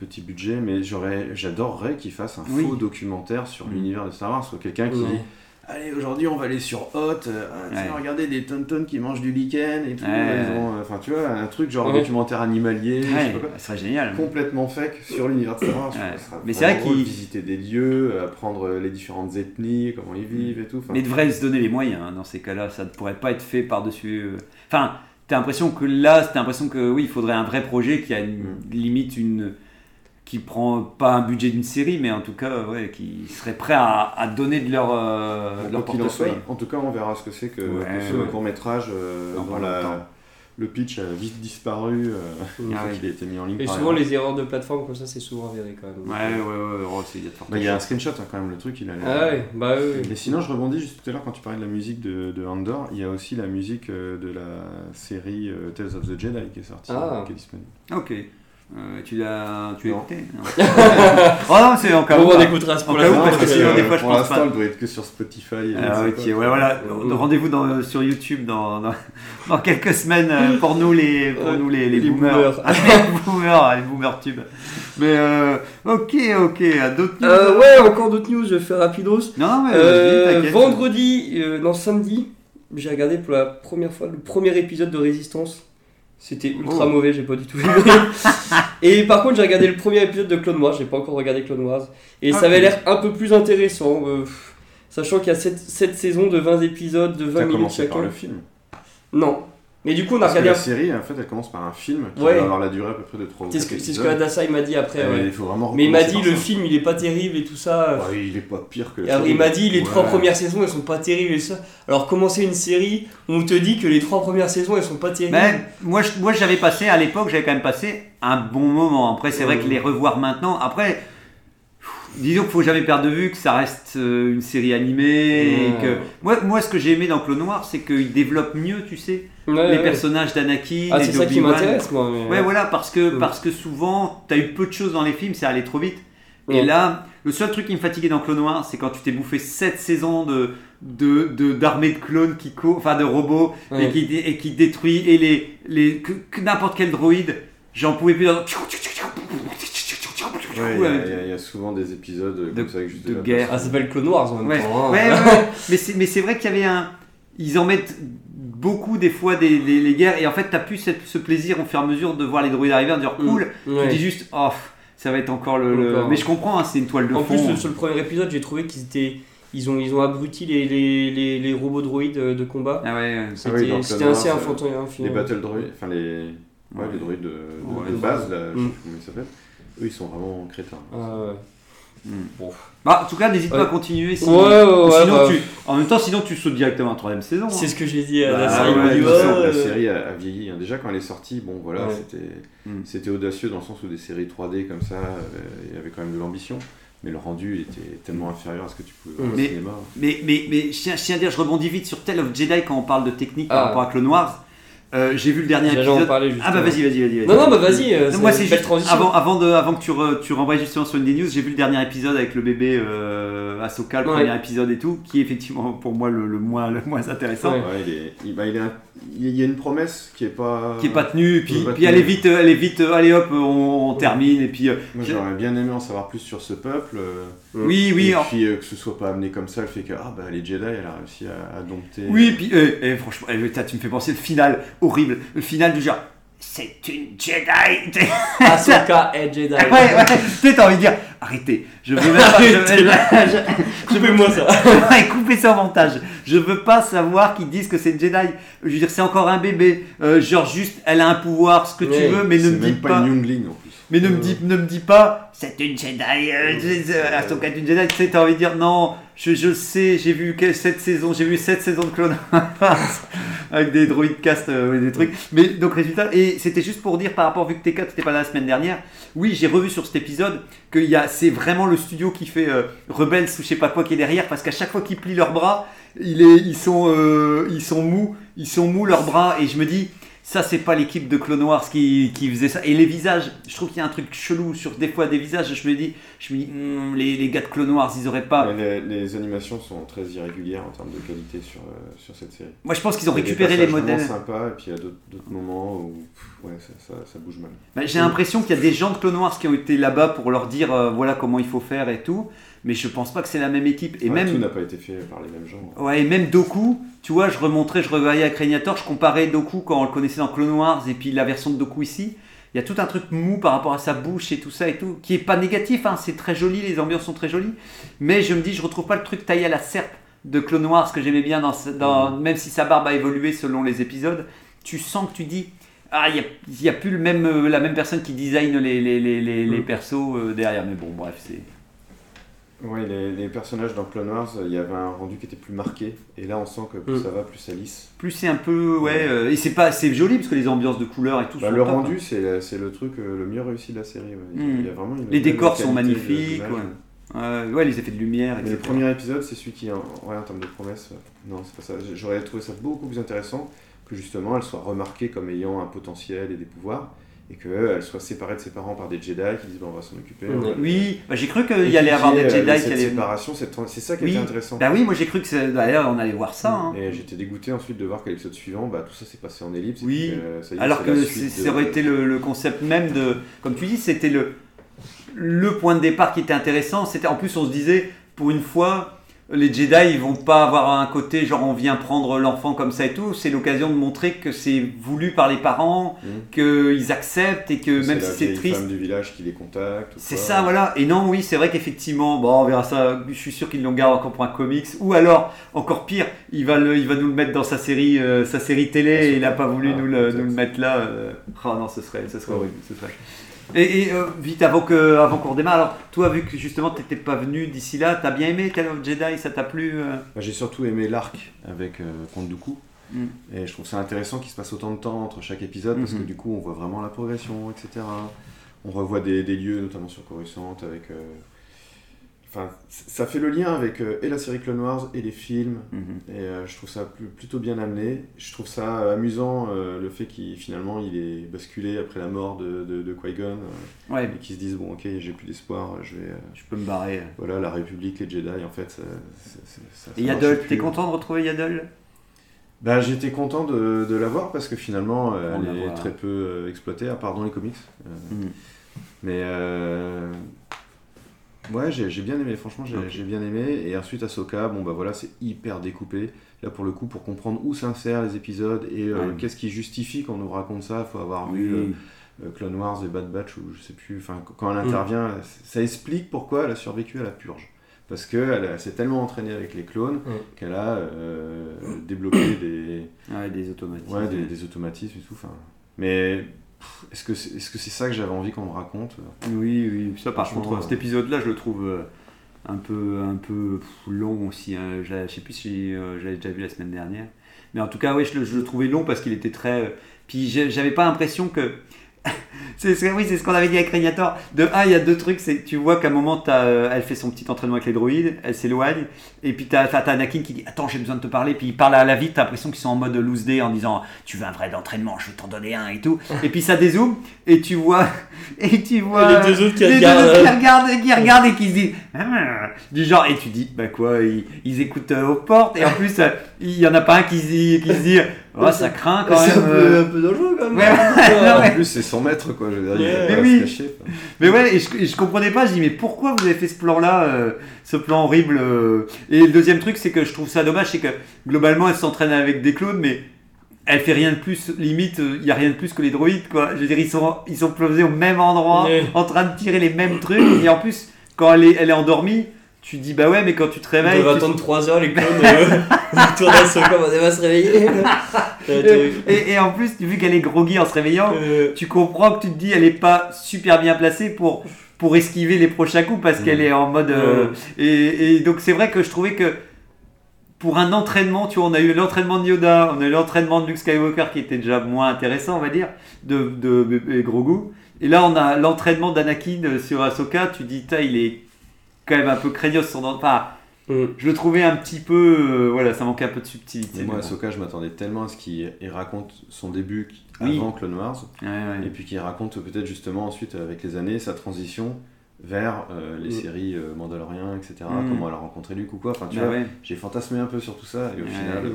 petit budget, mais j'aurais, j'adorerais qu'ils fassent un Oui. faux documentaire sur Mm. l'univers de Star Wars, soit quelqu'un qui Ouais. Allez, aujourd'hui on va aller sur Hot, euh, ah, tiens, Ouais. regardez des tonton qui mangent du lichen et tout. Ouais. euh, Enfin, tu vois, un truc genre Ouais. documentaire animalier, je pas quoi ça serait génial. complètement fake sur l'univers de Star Wars. Mais c'est vrai qu'il- visiter des lieux, apprendre les différentes ethnies, comment ils vivent et tout. Mais ils devraient se donner les moyens hein, dans ces cas-là. Ça ne pourrait pas être fait par-dessus. euh, Enfin, t'as l'impression que là, t'as l'impression que oui, il faudrait un vrai projet qui a une Mm. limite une qui prend pas un budget d'une série, mais en tout cas, ouais, qui serait prêt à, à donner de leur, euh, de leur quoi qu'il en soit, portefeuille. en tout cas, on verra ce que c'est que, Ouais, que ce ouais. court métrage euh, Dans la- longtemps. le pitch a vite disparu euh, une Ah fois oui. qu'il a été mis en ligne. Et souvent, les erreurs de plateforme comme ça, c'est souvent avéré quand même. Ouais, ouais, ouais, oh, c'est- il y a de fortes Bah, il y a un screenshot hein, quand même, le truc il a l'air. Ah ouais, bah oui. Et sinon, je rebondis juste tout à l'heure quand tu parlais de la musique de, de Andor. Il y a aussi la musique euh, de la série euh, Tales of the Jedi qui est sortie, Ah. qui est disponible. Ok. Euh, tu l'as tu l'as Non. écouté non Oh non, c'est encore. Bon, on écoutera ce pour la parce que sinon, des fois, je pense pas. elle doit être que sur Spotify. et Ah, ok, ouais, voilà. Euh, Rendez-vous dans- sur YouTube dans, dans, dans quelques semaines euh, pour nous les, pour nous les, les, les boomers. boomers. Ah, les boomers, les boomers tubes. Mais euh, ok, ok, à d'autres news Euh, ouais, encore d'autres news, je fais rapidos. Non, mais Euh, vendredi, euh, non samedi, j'ai regardé pour la première fois le premier épisode de Résistance. C'était ultra Oh. mauvais, j'ai pas du tout aimé. et par contre, j'ai regardé le premier épisode de Clone Wars, j'ai pas encore regardé Clone Wars. Et ça avait l'air un peu plus intéressant, euh, sachant qu'il y a 7, saisons de 20 épisodes de 20 T'as minutes par chacun. le film? Non. Mais du coup, on a Parce que regardé la série, en fait, elle commence par un film qui Ouais. va avoir la durée à peu près de 3 ou C'est ce 4 que, c'est ce épisodes. que Adassa il m'a dit après. Ouais. Il faut vraiment Mais il m'a dit le ça. film il est pas terrible et tout ça. Ouais, il est pas pire que la alors, série. il m'a dit les Ouais. trois premières saisons elles sont pas terribles et ça. Alors commencer une série, on te dit que les trois premières saisons elles sont pas terribles? Ben, moi, j'avais passé, à l'époque, j'avais quand même passé un bon moment. Après, c'est vrai que les revoir maintenant, après, disons qu'il faut jamais perdre de vue que ça reste euh, une série animée. et que... moi, moi, ce que j'ai aimé dans Clone Noir, c'est qu'il développe mieux, tu sais, Ouais, les ouais. personnages d'Anakin Ah et c'est ça qui m'intéresse moi. mais- Ouais, voilà, parce que, parce que souvent, t'as eu peu de choses dans les films, c'est allé trop vite. Et là, le seul truc qui me fatiguait dans Clone Noir, c'est quand tu t'es bouffé 7 saisons de de- de- d'armées de, clones qui courent, enfin de robots, et, qui, et qui détruit, et les, les, que, que n'importe quel droïde, j'en pouvais plus. Ouais, il y, a- y y souvent des épisodes De- comme ça que juste de guerre. Ah, ça s'appelle Clone Wars en même Ouais, temps. hein. ouais, ouais, ouais. mais c'est mais c'est vrai qu'il y avait un. Ils en mettent beaucoup des fois des, des- les guerres et en fait t'as plus cette- ce plaisir au fur et à mesure de voir les droïdes arriver en disant Mm. cool. Ouais. Tu dis juste oh ça va être encore le. le- Encore. Mais je comprends, hein, c'est une toile de En fond. plus, sur le premier épisode, j'ai trouvé qu'ils étaient. Ils ont, ils ont abruti les, les, les, les robots droïdes euh, de combat. Ah ouais, ouais. C'était oui, dans c'était Wars, assez euh, infantin. Les battle droïdes, enfin les, ouais, les droïdes de, de- Ouais. de base, là, je sais Mm. plus comment ils s'appellent. Eux, ils sont vraiment crétins. Ah, ouais. Bah, en tout cas, n'hésite pas Ouais. à continuer. Si... Ouais, ouais, ou ouais, sinon, bah. tu... En même temps, sinon tu sautes directement à la troisième saison. C'est hein. ce que j'ai dit à Bah, la série. ouais, ouais, la série a, a vieilli. hein. Déjà, quand elle est sortie, bon, voilà, Ouais. c'était Mm. c'était audacieux dans le sens où des séries 3D comme ça, euh, il y avait quand même de l'ambition. Mais le rendu était tellement inférieur à ce que tu pouvais voir au Mais- cinéma. Mais, mais, mais je, tiens, je tiens à dire, je rebondis vite sur Tale of Jedi quand on parle de technique par Ah. rapport à Clone Wars. Euh, J'ai vu le dernier en épisode. parler Ah bah vas-y, vas-y, vas-y. Non, non, bah vas-y. euh, moi c'est juste transition. avant, avant, de, avant que tu, re- tu renvoies justement sur une des news, j'ai vu le dernier épisode avec le bébé euh, Ahsoka, le Ouais. premier épisode et tout, qui est effectivement pour moi le, le moins, le moins intéressant, Ouais. Ouais, il, est, il, bah, il, est un- il y a une promesse qui est pas. qui est pas tenue, et puis, pas puis tenue. elle est vite, euh, elle est vite, euh, allez hop, on, on termine, et puis euh, Moi, j'aurais bien aimé en savoir plus sur ce peuple. euh, oui, oui, et puis euh, que ce soit pas amené comme ça, le fait que ah, bah, les Jedi, elle a réussi à, à dompter. oui, puis eh, eh, franchement, eh, tu me fais penser le final horrible, le final du genre, c'est une Jedi. Ahsoka et Jedi. Ouais, ouais, tu sais, t'as envie de dire, arrêtez, je veux même pas. je- je- je- Coupez-moi ça. Ouais, coupez ça au montage. Je veux pas savoir qu'ils disent que c'est une Jedi. Je veux dire, c'est encore un bébé. Euh, genre, juste, elle a un pouvoir, ce que tu veux, mais ne c'est me dis même pas, pas. une Youngling en plus. Mais ne me dis, ne me dis pas, c'est une Jedi. Euh, c'est- euh, Ahsoka est une Jedi. Tu sais, t'as envie de dire, non, je, je sais, j'ai vu cette saison, j'ai vu cette saison de Clone avec des droïdes cast, euh, des trucs. Mais donc, résultat, et c'était juste pour dire par rapport, vu que TK, t'étais pas là la semaine dernière, oui, j'ai revu sur cet épisode que c'est vraiment le studio qui fait euh, Rebels ou je sais pas quoi qui est derrière, parce qu'à chaque fois qu'ils plient leurs bras, il est, ils, sont, euh, ils sont mous, ils sont mous leurs bras, et je me dis, ça c'est pas l'équipe de Clone Wars qui, qui faisait ça. Et les visages, je trouve qu'il y a un truc chelou sur des fois des visages, je me dis, je me dis Hmm, les, les gars de Clone Wars, ils auraient pas... Les, les animations sont très irrégulières en termes de qualité sur, euh, sur cette série. Moi je pense qu'ils ont récupéré les modèles. sympas, et puis il y a d'autres d'autres moments où pff, ouais, ça, ça, ça bouge mal. Bah, J'ai l'impression qu'il y a des gens de Clone Wars qui ont été là-bas pour leur dire euh, voilà comment il faut faire et tout, mais je pense pas que c'est la même équipe. Et Ouais, même Tout n'a pas été fait par les mêmes gens. Ouais, et même Doku, tu vois, je remontrais, je revoyais avec Régnator, je comparais Doku quand on le connaissait dans Clone Wars et puis la version de Doku ici. Il y a tout un truc mou par rapport à sa bouche et tout ça et tout, qui est pas négatif, hein, c'est très joli, les ambiances sont très jolies. Mais je me dis, je retrouve pas le truc taillé à la serpe de Clone Wars que j'aimais bien, dans, dans, même si sa barbe a évolué selon les épisodes. Tu sens que tu dis, ah, il y a, a plus le même, euh, la même personne qui design les, les, les, les, les Mm. persos euh, derrière. Mais bon, bref, c'est. Ouais, les, les personnages dans Clone Wars, il y avait un rendu qui était plus marqué, et là on sent que plus Mm. ça va, plus ça lisse. Plus c'est un peu. Ouais, euh, et c'est pas c'est joli parce que les ambiances de couleurs et tout Bah, sont le top, hein. rendu, c'est c'est le truc euh, le mieux réussi de la série. ouais. Il y a- Mm. il y a vraiment une Les décors sont de- magnifiques, ouais. Euh, ouais, les effets de lumière, Mais etc. le premier épisode, c'est celui qui, en, ouais, en termes de promesses, non, c'est pas ça. J'aurais trouvé ça beaucoup plus intéressant que justement elle soit remarquée comme ayant un potentiel et des pouvoirs, et qu'elle soit séparée de ses parents par des Jedi qui disent bon, on va s'en occuper. va- Oui, bah, j'ai cru qu'il y allait avoir des euh, Jedi cette qui allaient. séparation, cette c'est ça qui Oui. était intéressant. Bah oui, moi j'ai cru que d'ailleurs on allait voir ça. hein. Et j'étais dégoûté ensuite de voir qu'à l'épisode suivant, bah, tout ça s'est passé en ellipse. et Oui. puis, euh, ça y est, Alors que ça de- aurait été le, le concept même de. Comme tu dis, c'était le, le point de départ qui était intéressant. C'était En plus, on se disait, pour une fois, les Jedi ils vont pas avoir un côté genre on vient prendre l'enfant comme ça et tout. C'est l'occasion de montrer que c'est voulu par les parents, Mhm. qu'ils acceptent et que C'est même si c'est triste. femme du village qui les contacte. C'est ça, voilà. Et non, oui, c'est vrai qu'effectivement, bon, on verra ça. Je suis sûr qu'ils l'ont gardé encore pour un comics. Ou alors, encore pire, il va, le, il va nous le mettre dans sa série, euh, sa série télé et il n'a pas voulu Ah, nous, le, nous le mettre là. euh. Oh non, ce serait, ce serait horrible. Ce serait... Et, et, euh, vite, avant avant qu'on redémarre, alors, toi, vu que justement, tu n'étais pas venu d'ici là, t'as bien aimé Tale of Jedi Ça t'a plu euh? Bah, J'ai surtout aimé l'arc avec euh, Count Dooku. Mm. Et je trouve ça intéressant qu'il se passe autant de temps entre chaque épisode parce Mhm. que du coup on voit vraiment la progression, etc. On revoit des, des lieux, notamment sur Coruscant, avec. Enfin, ça fait le lien avec euh, et la série Clone Wars et les films. Et euh, je trouve ça pl- plutôt bien amené. Je trouve ça euh, amusant euh, le fait qu'il finalement il est basculé après la mort de, de, de Qui-Gon Ouais, et qu'ils se disent bon ok j'ai plus d'espoir, je vais. je peux me barrer. voilà la République, les Jedi en fait. ça- ça- ça- ça Et Yaddle, t'es content de retrouver Yaddle? Bah, j'étais content de, de la voir parce que finalement elle est voit. très peu exploitée, à part dans les comics. Mhm. Mais Ouais, j'ai bien aimé, franchement, j'ai bien aimé. Et ensuite, Ahsoka, bon bah voilà, c'est hyper découpé. Là, pour le coup, pour comprendre où s'insèrent les épisodes et euh, Ouais. qu'est-ce qui justifie qu'on nous raconte ça, faut avoir vu euh, euh, Clone Wars et Bad Batch, ou je sais plus, enfin, qu- quand elle intervient, ça explique pourquoi elle a survécu à la purge. Parce qu'elle s'est tellement entraînée avec les clones Ouais. qu'elle a euh, débloqué des, Ouais, des automatismes. ouais, des, des automatismes et tout. Enfin, mais est-ce que c'est est -ce ça que j'avais envie qu'on me raconte Oui, oui. Ça, par contre, euh, cet épisode-là, je le trouve euh, un peu, un peu long aussi. hein. Je, je sais plus si euh, j'avais déjà vu la semaine dernière. Mais en tout cas, oui, je, le- je le trouvais long parce qu'il était très. euh, Puis j'avais pas l'impression que. c'est oui, c'est ce qu'on avait dit avec Régnator. De un, il y a deux trucs. C'est tu vois qu'à un moment, t'as, euh, elle fait son petit entraînement avec les droïdes, elle s'éloigne, et puis t'as, t'as Anakin qui dit Attends, j'ai besoin de te parler. Puis il parle à la vite, t'as l'impression qu'ils sont en mode loose day en disant Tu veux un vrai entraînement, je vais t'en donner un et tout. Et puis ça dézoome, et tu vois. Et tu vois. les deux autres qui les deux regardent. autres qui euh, regardent, qui regardent et qui se disent Ah du genre et tu dis bah quoi ils, ils écoutent euh, aux portes et en plus euh, il y en a pas un qui se dit qui se dit oh ça craint quand C'est même un peu, euh. un peu dangereux quand même. Ouais, ouais, En plus, c'est 100 mètres, quoi. Je veux dire, il Mais pas oui. se cacher. quoi. mais ouais et je, et je comprenais pas je dis mais pourquoi vous avez fait ce plan là ce plan horrible euh. et le deuxième truc c'est que je trouve ça dommage c'est que globalement elle s'entraîne avec des clones mais elle fait rien de plus, limite, euh, il y a rien de plus que les droïdes, quoi. Je veux dire, ils sont, ils sont posés au même endroit, en train de tirer les mêmes trucs, et en plus, quand elle est, elle est endormie, tu dis, bah ouais, mais quand tu te On réveilles, va tu- attendre 3 heures, les clones euh, autour d'Ahsoka, elle va se réveiller. Et, et en plus, vu qu'elle est groggy en se réveillant, euh, tu comprends que tu te dis, elle est pas super bien placée pour, pour esquiver les prochains coups parce qu'elle est en mode. euh, et, et donc, c'est vrai que je trouvais que pour un entraînement, tu vois, on a eu l'entraînement de Yoda, on a eu l'entraînement de Luke Skywalker qui était déjà moins intéressant, on va dire, de, de, de Grogu. Et là, on a l'entraînement d'Anakin euh, sur Ahsoka. Tu dis, il est quand même un peu craignos son en- Enfin, Mm. je le trouvais un petit peu. euh, voilà, ça manquait un peu de subtilité. Mais moi, mais bon. Ahsoka, je m'attendais tellement à ce qu'il il raconte son début Oui. avant Clone Wars, Ouais, ouais. et puis qu'il raconte peut-être justement ensuite, avec les années, sa transition vers euh, les Mm. séries euh, Mandalorian, etc. Mm. Comment elle a rencontré Luke ou quoi. Enfin, tu Bah vois, ouais. j'ai fantasmé un peu sur tout ça, et au Ouais. final,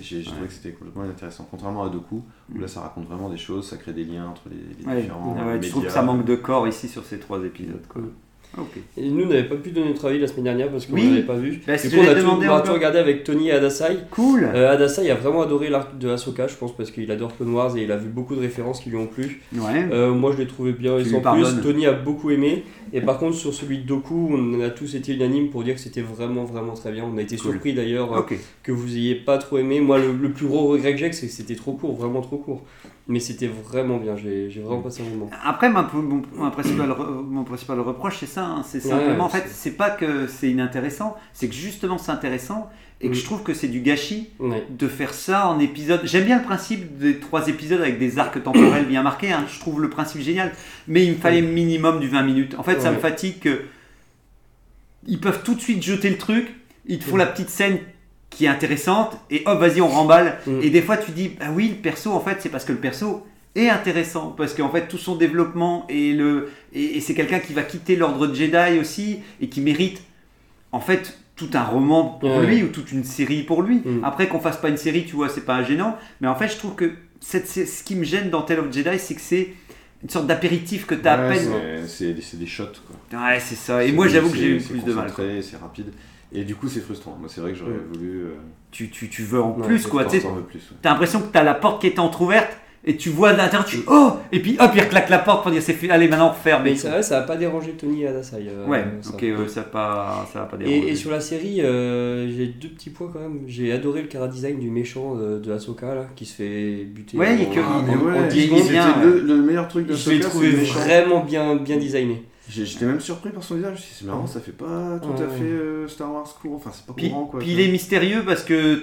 j'ai trouvé que c'était complètement inintéressant. Contrairement à Doku, où là, ça raconte vraiment des choses, ça crée des liens entre les, les Ouais, différents ouais, tu médias. trouves que ça manque de corps ici sur ces trois épisodes quoi. Ok. Et nous, n'avait pas pu donner notre avis la semaine dernière parce qu'on Oui. n'avait pas vu. Bah, si du coup, on a, tout, regardé avec Tony et Adasai. Cool. Euh, Adasai a vraiment adoré l'arc de Ahsoka, je pense, parce qu'il adore Clone Wars et il a vu beaucoup de références qui lui ont plu. Ouais. Euh, moi, je l'ai trouvé bien et sans plus. Tony a beaucoup aimé. Et par contre, sur celui de Doku, on a tous été unanimes pour dire que c'était vraiment, vraiment très bien. On a été Cool. surpris d'ailleurs euh, que vous ayez pas trop aimé. Moi, le, le plus gros regret que j'ai, c'est que c'était trop court, vraiment trop court. Mais c'était vraiment bien, j'ai vraiment passé un moment. Après, ma- mon, mon principal, mon principal reproche, c'est ça. hein, C'est simplement, en fait, c'est pas que c'est inintéressant, c'est que justement c'est intéressant et que Mm. je trouve que c'est du gâchis de faire ça en épisode. J'aime bien le principe des trois épisodes avec des arcs temporels bien marqués. hein, Je trouve le principe génial, mais il me fallait minimum du 20 minutes. En fait, ça me fatigue que ils peuvent tout de suite jeter le truc. Ils te font la petite scène qui est intéressante et hop, vas-y, on remballe. Mm. Et des fois, tu dis, ah oui, le perso, en fait, c'est parce que le perso est intéressant parce qu'en fait tout son développement et le et, et c'est quelqu'un qui va quitter l'ordre Jedi aussi et qui mérite en fait tout un roman pour Ouais. lui ou toute une série pour lui. Mm. Après qu'on fasse pas une série, tu vois, c'est pas gênant, mais en fait je trouve que cette, ce qui me gêne dans Tale of Jedi, c'est que c'est une sorte d'apéritif que tu as à peine. c'est- des- shots, quoi. Ouais, c'est ça. Et moi j'avoue que j'ai eu plus de mal. C'est rapide. Et du coup, c'est frustrant. Moi, c'est vrai que j'aurais Mm. voulu. euh, Tu, tu, tu veux en Ouais, plus quoi. Tu ouais. T'as l'impression que t'as la porte qui était entrouverte et tu vois de l'intérieur, tu oh Et puis hop, il reclaque la porte pour dire c'est fait, allez maintenant on referme. Mais ça, va, ça a pas dérangé Tony et Adasai. euh, Ouais, ça. ok, ça va pas, ça va pas déranger. Et, et sur la série, euh, j'ai deux petits points quand même. J'ai adoré le cara design du méchant euh, de Ahsoka là, qui se fait buter. Ouais, en, et que- en- Ah, mais en- ouais, en 10 il est secondes. bien, le, le meilleur truc de Je l'ai Ahsoka, trouvé vraiment bien, bien designé. J'étais même surpris par son visage. Je me suis dit, C'est marrant, ça fait pas tout à fait euh, Star Wars court. Enfin, c'est pas Puis, courant quoi. puis il est mystérieux parce que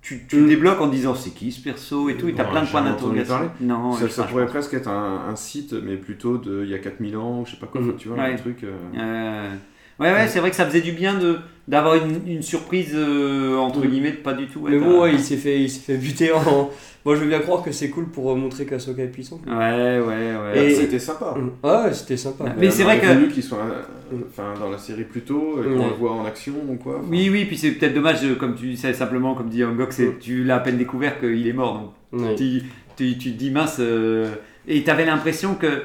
tu, tu Mm. débloques en disant c'est qui ce perso et tout, et t'as plein de points d'interrogation. Non, Ça, sais pourrait presque être un, un site, mais plutôt de il y a 4000 ans ou je sais pas quoi. Enfin, Tu vois, Ouais. un truc. euh, Euh, Ouais, ouais, c'est vrai que ça faisait du bien de d'avoir une, une surprise euh, entre Mm. guillemets, pas du tout. Mais bon, ouais, il s'est fait, il s'est fait buter en. Moi, je veux bien croire que c'est cool pour euh, montrer qu'Ahsoka est puissant. Ouais, ouais, ouais. Et- C'était sympa. Ah, ouais, c'était sympa. Mais c'est vrai que- qu'il soit euh, enfin, dans la série plus tôt, et qu'on Ouais. le voit en action ou quoi. enfin. Oui, oui, puis c'est peut-être dommage, comme tu dis, c'est simplement, comme dit Angok, c'est Mm. tu l'as à peine découvert qu'il est mort, donc Ouais. tu, tu, tu te dis mince. euh, et tu avais l'impression que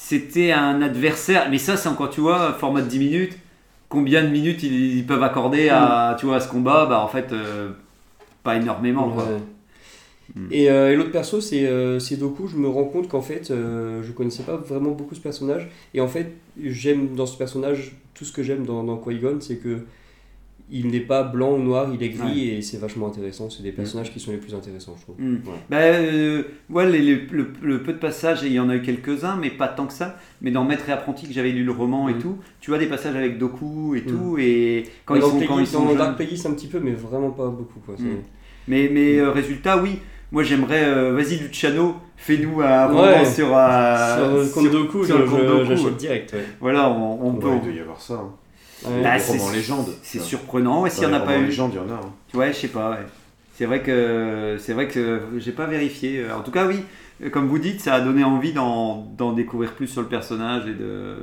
c'était un adversaire. Mais ça, c'est encore, tu vois, format de 10 minutes. Combien de minutes ils, ils peuvent accorder à, tu vois, à ce combat Bah, en fait, euh, pas énormément, quoi. Ouais. Mm. Et, euh, et l'autre perso, c'est euh, c'est Doku. Je me rends compte qu'en fait, euh, je connaissais pas vraiment beaucoup ce personnage. Et en fait, j'aime dans ce personnage, tout ce que j'aime dans, dans Qui-Gon, c'est que il n'est pas blanc ou noir, il est gris et c'est vachement intéressant. C'est des personnages qui sont les plus intéressants, je trouve. Mm. Ouais. Bah, euh, ouais, les- les- le, le peu de passages, et il y en a eu quelques-uns, mais pas tant que ça. Mais dans Maître et Apprenti, que j'avais lu le roman et Mm. tout, tu vois des passages avec Doku et Mm. tout, et quand ils sont, Plagueis- quand ils sont dans jeunes. Dark Plagueis, un petit peu, mais vraiment pas beaucoup. Quoi. Mm. Mais, mais euh, résultat, oui. Moi, j'aimerais. euh, Vas-y, Luciano, fais-nous un roman Ouais. sur. euh, sur le compte Doku, sur le je- compte Doku. j'achète direct. Ouais. Voilà, on, on peut. Il doit y avoir ça. hein. Ouais. Bah, c'est- romans légendes. C'est Ouais. surprenant. Et s'il n'y en a pas romans eu. légendes, il y en a. hein. Ouais, je sais pas. ouais. C'est vrai que c'est vrai que j'ai pas vérifié. En tout cas, oui, comme vous dites, ça a donné envie d'en découvrir plus sur le personnage et de.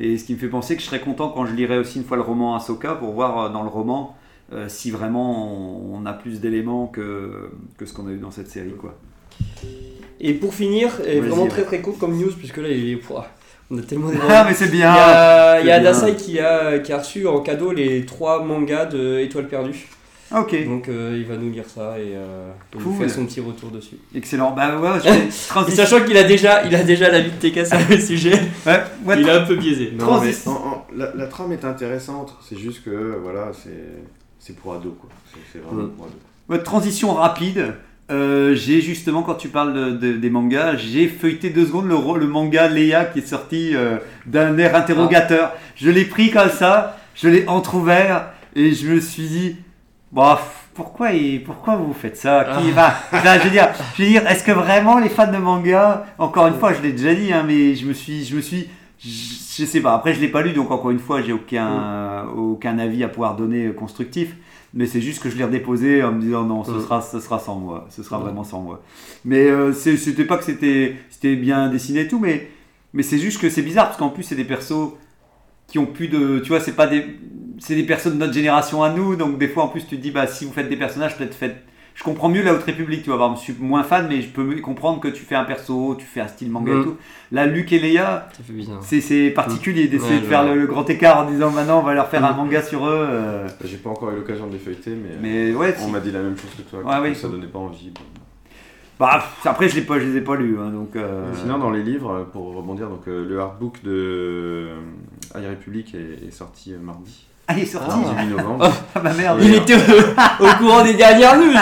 Et ce qui me fait penser que je serais content quand je lirai aussi une fois le roman Ahsoka pour voir euh, dans le roman euh, si vraiment on, on a plus d'éléments que, que ce qu'on a eu dans cette série. Quoi. Et pour finir, vraiment très très court comme news, puisque là, il est, on a tellement. Ah, mais c'est Il y bien! a, il y a. Adasai qui a, qui a reçu en cadeau les trois mangas de Étoile perdue. Ok, Donc euh, il va nous lire ça et euh, il Cool. fait son petit retour dessus. excellent. Bah ouais, je vais Et transition. sachant qu'il a déjà, il a déjà la vie de TK sur le sujet, Ouais, ouais, il est un peu biaisé. Non, mais en- en- la, la trame est intéressante. C'est juste que, voilà, c'est c'est pour ado, quoi. C'est- C'est vraiment Mm. pour ado. Votre transition rapide. Euh, j'ai justement, quand tu parles de- de- des mangas, j'ai feuilleté deux secondes le, le manga Leia qui est sorti euh, d'un air interrogateur. Je l'ai pris comme ça, je l'ai entrouvert et je me suis dit, bah, pourquoi, et, pourquoi vous faites ça? Qui va Enfin, je veux dire, je veux dire, est-ce que vraiment les fans de manga, encore une fois, je l'ai déjà dit, hein, mais je me suis, je me suis, je, je sais pas. Après, je l'ai pas lu, donc encore une fois, j'ai aucun, aucun avis à pouvoir donner euh, constructif. Mais c'est juste que je l'ai redéposé en me disant non, ce sera, ce sera sans moi. Ce sera vraiment sans moi. Mais euh, c'était pas que c'était c'était bien dessiné et tout, mais, mais c'est juste que c'est bizarre parce qu'en plus, c'est des persos qui ont plus de. Tu vois, c'est pas des. C'est des personnes de notre génération à nous, donc des fois en plus tu te dis, bah si vous faites des personnages, peut-être faites. Je comprends mieux la Haute République, tu vois, par exemple, je suis moins fan, mais je peux comprendre que tu fais un perso, tu fais un style manga et Mm. tout. Là, Luc et Leia, c'est particulier d'essayer Ouais, de faire le, le grand écart en disant maintenant on va leur faire un Mm. manga sur eux. euh, J'ai pas encore eu l'occasion de les feuilleter, mais, mais ouais, on m'a dit la même chose que toi. Ouais, que oui. Ça donnait pas envie. bon. Bah, pff, après, je, l'ai pas, je les ai pas lus, hein, donc. euh, Sinon, dans les livres, pour rebondir, donc, euh, le artbook de euh, High Republic est, est sorti euh, mardi, Ah, il est sorti Ah. 18 novembre. Ah bah merde Il était au, au courant des dernières news.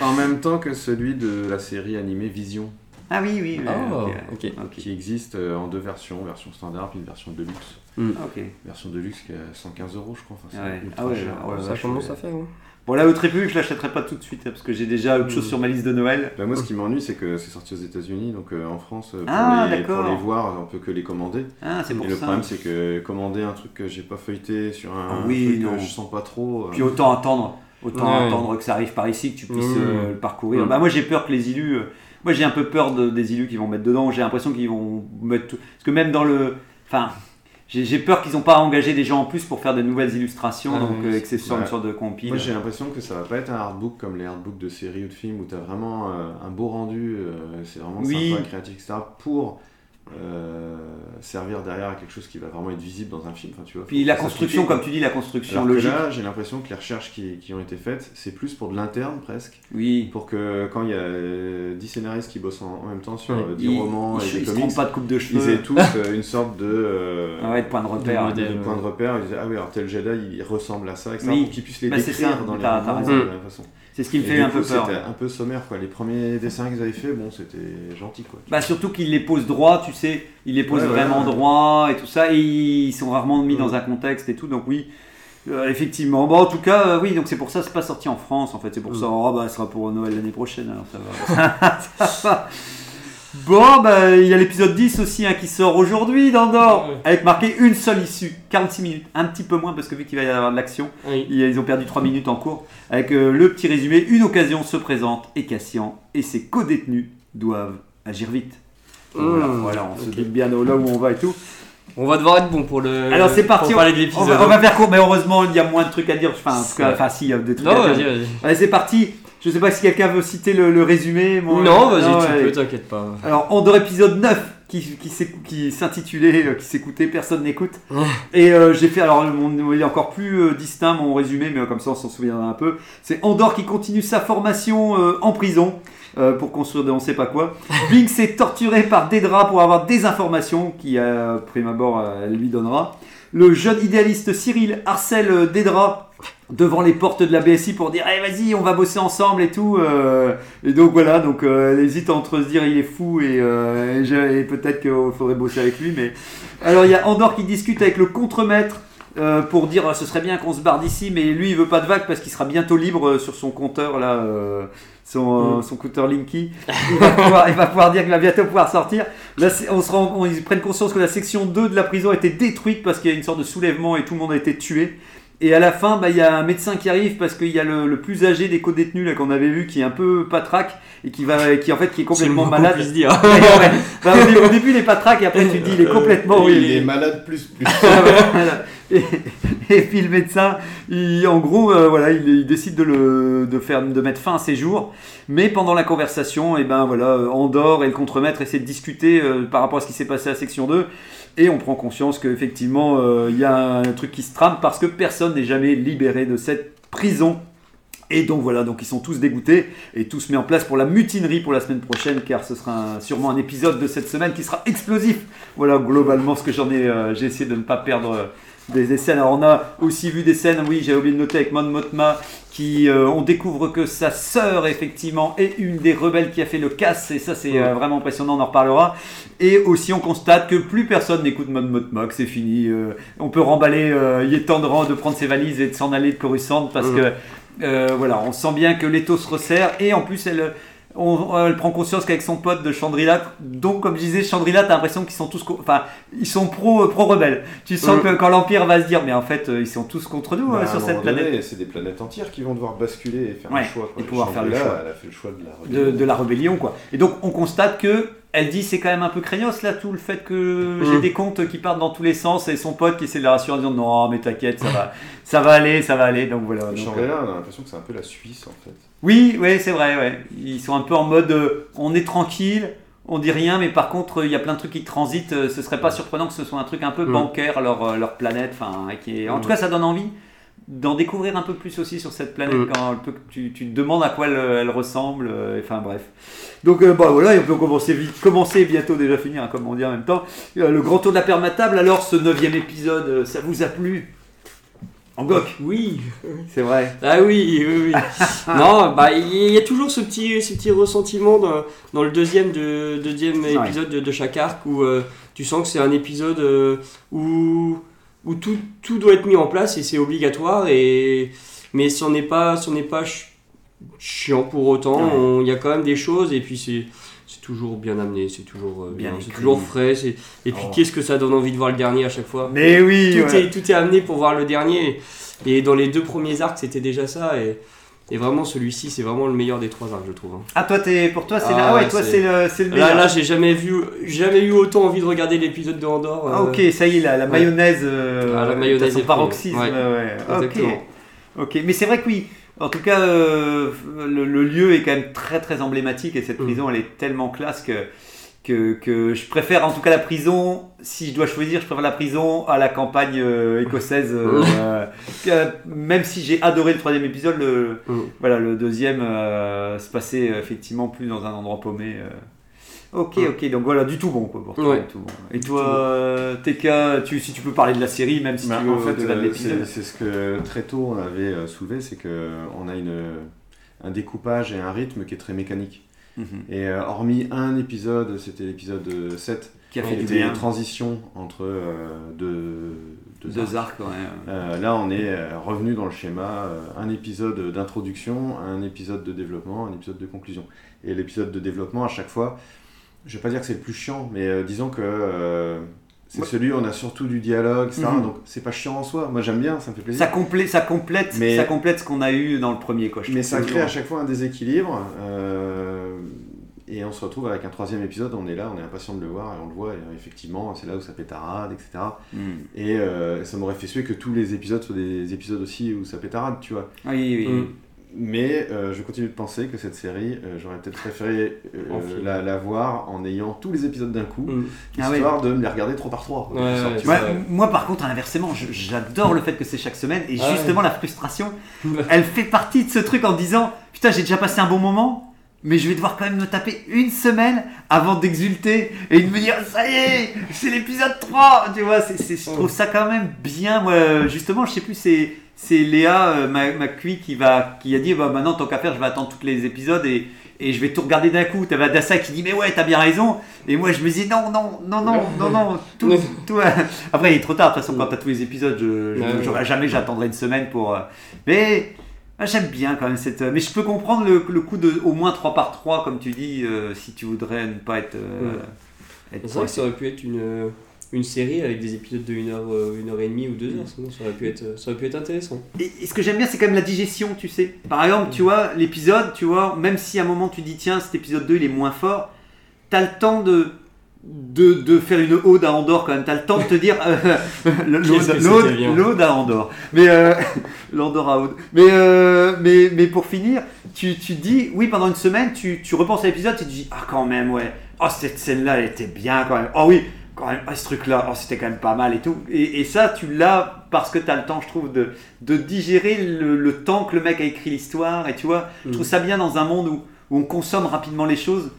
en même temps que celui de la série animée Vision, Ah oui, oui. oui, Oh, ok. qui existe euh, en deux versions, version standard puis une version de luxe. Ok. Version de luxe qui est à 115 euros, je crois. Enfin, c'est Ouais. ultra Ah ouais, cher. ouais, Ça commence ouais. à faire. hein. Bon, la Haute République, je l'achèterai pas tout de suite, hein, parce que j'ai déjà autre chose Mm. sur ma liste de Noël. Bah, moi, ce qui m'ennuie, c'est que c'est sorti aux États-Unis, donc euh, en France, euh, pour, Ah, les, pour d'accord. les voir, on peut que les commander. Ah, c'est pour Et le problème, c'est que commander un truc que j'ai pas feuilleté sur un Ah oui, truc non. que je sens pas trop. euh, Puis autant attendre, autant Ouais. attendre que ça arrive par ici, que tu puisses Mm. euh, le parcourir. Mm. Bah, moi, j'ai peur que les illus. euh, moi, j'ai un peu peur de- des illus qu'ils vont mettre dedans. J'ai l'impression qu'ils vont mettre tout. Parce que même dans le. Enfin. J'ai peur qu'ils n'ont pas engagé des gens en plus pour faire de nouvelles illustrations, Ah donc euh, que c'est sur ouais. une sorte de compile. Moi j'ai l'impression que ça va pas être un artbook comme les artbooks de séries ou de films où tu as vraiment euh, un beau rendu, euh, c'est vraiment Oui. sympa, créatif, etc. pour euh, servir derrière à quelque chose qui va vraiment être visible dans un film. Enfin, tu vois, Puis la construction, comme tu dis, la construction Alors que logique. là, j'ai l'impression que les recherches qui, qui ont été faites, c'est plus pour de l'interne presque, Oui. pour que quand il y a euh, 10 scénaristes qui bossent en, en même temps sur euh, 10 Ils, romans ils, et des ils se comics, trompent pas de coupe de ils cheveux. aient tous euh, une sorte de, euh, Ah ouais, de point de repère. de de point de repère. Ils disaient, ah oui, alors tel Jedi, il ressemble à ça, etc. Oui. Pour qu'ils puissent les Bah, décrire ça, dans les romans raison. de la même façon. C'est ce qui me Et fait un peu peur. C'était un peu sommaire, quoi. Les premiers dessins qu'ils avaient fait, bon, c'était gentil, quoi. Bah surtout qu'ils les posent droit, tu sais, ils les posent Ouais, vraiment ouais. droit et tout ça, et ils sont rarement mis dans un contexte et tout, donc oui, euh, effectivement. Bon, en tout cas, euh, oui, donc c'est pour ça, c'est pas sorti en France, en fait, c'est pour Mm. ça, oh bah, ce sera pour Noël l'année prochaine, alors ça va. Ça va. Bon, bah, il y a l'épisode 10 aussi hein, qui sort aujourd'hui d'Andorre, Ouais. avec marqué une seule issue, 46 minutes, un petit peu moins parce que vu qu'il va y avoir de l'action, Oui. ils ont perdu 3 minutes en cours, avec euh, le petit résumé, une occasion se présente et Cassian et ses co-détenus doivent agir vite. Donc Mmh, voilà, on se dit bien là où on va et tout. On va devoir être bon pour le. Alors c'est parti, Pour parler de on l'épisode. va, on va faire court, mais heureusement il y a moins de trucs à dire. Enfin, en tout cas, Ouais. enfin si, il y a des trucs Non, à vas-y, dire. vas-y. Allez, c'est parti. Je sais pas si quelqu'un veut citer le, le résumé. moi- Non, vas-y, tu peux, t'inquiète pas. Alors, Andorre épisode 9 qui, s'intitulait, euh, qui s'écoutait, personne n'écoute. Et euh, j'ai fait, alors mon, il est encore plus euh, distinct mon résumé, mais euh, comme ça on s'en souviendra un peu. C'est Andorre qui continue sa formation euh, en prison. euh, pour construire de on sait pas quoi. Binks est torturé par Dedra pour avoir des informations qui, à prime abord, euh, elle lui donnera. Le jeune idéaliste Cyril harcèle Dedra devant les portes de la BSI pour dire Eh, vas-y, on va bosser ensemble et tout. euh, et donc voilà, donc euh, elle hésite entre se dire il est fou et, euh, et peut-être qu'il faudrait bosser avec lui. Mais alors il y a Andorre qui discute avec le contremaître euh, pour dire ce serait bien qu'on se barre d'ici, mais lui il veut pas de vague parce qu'il sera bientôt libre euh, sur son compteur là, son, euh, son compteur Linky. Il va, pouvoir, il va pouvoir dire qu'il va bientôt pouvoir sortir. Là, c'est- on se rend, on- ils prennent conscience que la section 2 de la prison a été détruite parce qu'il y a une sorte de soulèvement et tout le monde a été tué. Et à la fin, bah, il y a un médecin qui arrive parce qu'il y a le, le plus âgé des co-détenus là qu'on avait vu qui est un peu patraque et qui va, qui en fait qui est complètement moins malade. puisse dire. Ouais, ouais. Bah, au, début, il est patraque et après tu te dis il est complètement. Euh, oui, il est malade plus plus. ah ouais, voilà. Et, puis le médecin, il- en gros, euh, voilà, il, décide de, le, de, faire, de mettre fin à ses jours. Mais pendant la conversation, et ben voilà, euh, Andorre et le contremaître essaient de discuter euh, par rapport à ce qui s'est passé à section 2. Et on prend conscience qu'effectivement, euh, il y a un truc qui se trame parce que personne n'est jamais libéré de cette prison. Et donc voilà, donc ils sont tous dégoûtés et tout se met en place pour la mutinerie pour la semaine prochaine car ce sera sûrement un épisode de cette semaine qui sera explosif. Voilà globalement ce que j'en ai, euh, j'ai essayé de ne pas perdre euh, des, des scènes. Alors on a aussi vu des scènes, oui j'ai oublié de noter avec Mon Motma qui euh, on découvre que sa sœur effectivement est une des rebelles qui a fait le casse et ça c'est euh, vraiment impressionnant, on en reparlera. Et aussi on constate que plus personne n'écoute Mon Motma, que c'est fini. euh, on peut remballer, euh, il est temps de, de prendre ses valises et de s'en aller de Coruscant parce Mhm. que euh, voilà, on sent bien que l'étau se resserre et en plus elle, on- elle prend conscience qu'avec son pote de Chandrila, donc comme je disais, Chandrila, t'as l'impression qu'ils sont tous, enfin, ils sont pro, pro rebelles. Tu sens Mm. que quand l'Empire va se dire, mais en fait, euh, ils sont tous contre nous Bah, euh, sur cette planète. C'est des planètes entières qui vont devoir basculer et faire Ouais, un choix. quoi. et pouvoir faire le choix. Elle a fait le choix de la rébellion. de la rébellion quoi. Et donc on constate que elle dit c'est quand même un peu craignos là tout le fait que j'ai Mm. des comptes qui partent dans tous les sens et son pote qui essaie de la rassurer en disant non mais t'inquiète ça va ça va aller ça va aller donc voilà. donc, Shangri-La, on a l'impression que c'est un peu la Suisse en fait. Oui, oui, c'est vrai, ouais. Ils sont un peu en mode euh, on est tranquille, on dit rien, mais par contre, il y a plein de trucs qui transitent. euh, ce serait pas surprenant que ce soit un truc un peu Mm. bancaire, leur, euh, leur planète. Enfin, qui est... En Mm. tout cas, ça donne envie d'en découvrir un peu plus aussi sur cette planète Mm. quand tu, tu te demandes à quoi elle, elle ressemble. euh, Enfin, bref. Donc, euh, bah voilà, et on peut commencer vite, commencer et bientôt déjà finir, hein, comme on dit en même temps. Euh, le grand tour de la permatable. Alors, ce neuvième épisode, euh, ça vous a plu? Angok, Oui. c'est vrai. Ah oui, oui, oui. non, bah il y a toujours ce petit, ce petit ressentiment dans, dans le deuxième, de, deuxième Ouais. épisode de, de chaque arc où euh, tu sens que c'est un épisode euh, où, où tout, tout doit être mis en place et c'est obligatoire et mais c'en est pas, c'en est pas ch- chiant pour autant. Ouais. Il y a quand même des choses et puis c'est toujours bien amené, c'est toujours euh, Bien bien, c'est toujours frais. Et puis Oh. qu'est-ce que ça donne envie de voir le dernier à chaque fois Mais oui, tout, ouais. est, tout est amené pour voir le dernier. Et dans les deux premiers arcs, c'était déjà ça. Et, et vraiment, celui-ci, c'est vraiment le meilleur des trois arcs, je trouve. hein. Ah, toi, t'es, pour toi, c'est Ah là. Ah ouais, toi, c'est- le, c'est le meilleur. Là, là j'ai jamais vu, jamais eu autant envie de regarder l'épisode de Andorre. Ah, euh, ok, ça y est, la, la ouais. mayonnaise. euh, Ah, la mayonnaise son est prise. paroxysme. Ouais, ouais. Ok. exactement. Ok, mais c'est vrai que oui. En tout cas, euh, le, le lieu est quand même très très emblématique et cette Mm. prison, elle est tellement classe que, que, que je préfère en tout cas la prison. Si je dois choisir, je préfère la prison à la campagne euh, écossaise. euh, euh, que- même si j'ai adoré le troisième épisode, le, Mm. voilà, le deuxième euh, se passait euh, effectivement plus dans un endroit paumé. Euh. Ok, ok, donc voilà, du tout bon quoi pour toi. Ouais. du tout bon. Et toi, euh, TK, tu, si tu peux parler de la série, même si Bah, tu veux en fait, euh, l'épisode. c'est ce que très tôt on avait euh, soulevé, c'est que on a une, un découpage et un rythme qui est très mécanique. Mhm. Et euh, hormis un épisode, c'était l'épisode 7, Qui a qui fait du était bien. une transition entre euh, deux, deux Deux arcs. arcs, ouais. Euh, là, on est euh, revenu dans le schéma, euh, un épisode d'introduction, un épisode de développement, un épisode de conclusion. Et l'épisode de développement, à chaque fois, je vais pas dire que c'est le plus chiant, mais euh, disons que euh, c'est Ouais. celui où on a surtout du dialogue, etc. Mhm. Donc c'est pas chiant en soi. Moi j'aime bien, ça me fait plaisir. Ça, complète, ça, complète, Mais- ça complète ce qu'on a eu dans le premier. Quoi, je Mais ça crée toujours. à chaque fois un déséquilibre. euh, et on se retrouve avec un troisième épisode, on est là, on est impatient de le voir, et on le voit, et effectivement, c'est là où ça pétarade, etc. Hmm. Et euh, ça m'aurait fait suer que tous les épisodes soient des épisodes aussi où ça pétarade, tu vois. Oui, oui. Mm. Mais euh, je continue de penser que cette série, euh, j'aurais peut-être préféré euh, la, la voir en ayant tous les épisodes d'un coup, Mm. Ah histoire de me les regarder trois par trois. Ouais, moi par contre inversement j'adore le fait que c'est chaque semaine et Ah ouais. justement la frustration elle fait partie de ce truc en disant putain j'ai déjà passé un bon moment mais je vais devoir quand même me taper une semaine avant d'exulter et de me dire ça y est c'est l'épisode 3 tu vois je trouve ça quand même bien. Moi justement je sais plus c'est c'est Léa euh, QI qui va qui a dit bah maintenant tant qu'à faire je vais attendre tous les épisodes et et je vais tout regarder d'un coup. T'avais Adassa qui dit mais ouais t'as bien raison. Et moi je me dis non non non non non non tout, tout, euh, Après il est trop tard de toute façon quand t'as tous les épisodes. Je, jamais j'attendrai une semaine pour. euh, Mais ah, j'aime bien quand même cette. Mais je peux comprendre le, le coup de au moins 3 par 3 comme tu dis euh, si tu voudrais ne pas être. euh, être C'est vrai que ça aurait pu être une, une série avec des épisodes de 1 heure, euh, une heure et demie ou 2 heures, sinon ça aurait pu être, euh, ça aurait pu être intéressant. Et, et ce que j'aime bien, c'est quand même la digestion, tu sais. Par exemple, tu vois, l'épisode, tu vois, même si à un moment tu dis, tiens, cet épisode 2, il est moins fort, t'as le temps de, de, de faire une ode à Andorre quand même. T'as le temps de te dire, euh, l'ode à Andorre. Mais, euh, l'Andorre à. Mais, euh, mais, mais pour finir, tu, tu te dis, oui, pendant une semaine, tu, tu repenses à l'épisode, tu te dis, ah, quand même, ouais. Oh, cette scène-là, elle était bien quand même. Oh oui, quand même, ah, ce truc-là, oh, c'était quand même pas mal et tout. Et, et ça, tu l'as parce que tu as le temps, je trouve, de, de digérer le, le temps que le mec a écrit l'histoire. Et tu vois, je trouve ça bien dans un monde où, où on consomme rapidement les choses,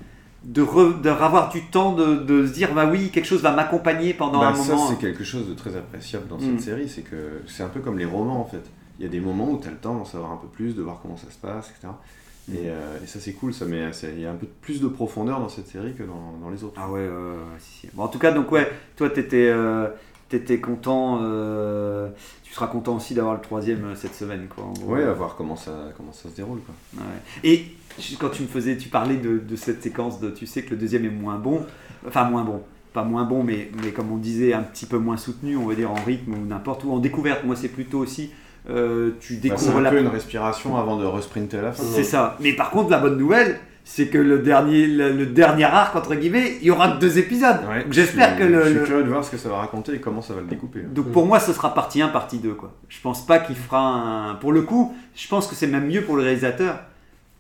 de, re- de avoir du temps de, de se dire, bah oui, quelque chose va m'accompagner pendant Bah, un ça, moment. c'est quelque chose de très appréciable dans Mm. cette série, c'est que c'est un peu comme les romans en fait. Il y a des moments où tu as le temps d'en savoir un peu plus, de voir comment ça se passe, etc. Et, euh, et ça, c'est cool, ça met, ça- il y a un peu plus de profondeur dans cette série que dans, dans les autres. Ah ouais, ouais, ouais, ouais, si, si. Bon, en tout cas, donc ouais, toi, t'étais, euh, t'étais content. euh, tu seras content aussi d'avoir le troisième euh, cette semaine, quoi. en gros. Ouais, à voir comment ça, comment ça se déroule. Quoi. Ouais. Et quand tu me faisais, tu parlais de, de cette séquence de, tu sais que le deuxième est moins bon, enfin moins bon, pas moins bon, mais, mais comme on disait, un petit peu moins soutenu, on va dire en rythme ou n'importe où, en découverte. Moi, c'est plutôt aussi, euh, tu Bah, découvres un la. peu une respiration avant de resprinter à la fin. C'est ça. Mais par contre, la bonne nouvelle, c'est que le dernier, le, le dernier arc entre guillemets, il y aura deux épisodes. Ouais, J'espère je que le, Je suis le- curieux de voir ce que ça va raconter et comment ça va le découper. donc pour moi, ce sera partie 1, partie 2. Quoi. Je pense pas qu'il fera un. Pour le coup, je pense que c'est même mieux pour le réalisateur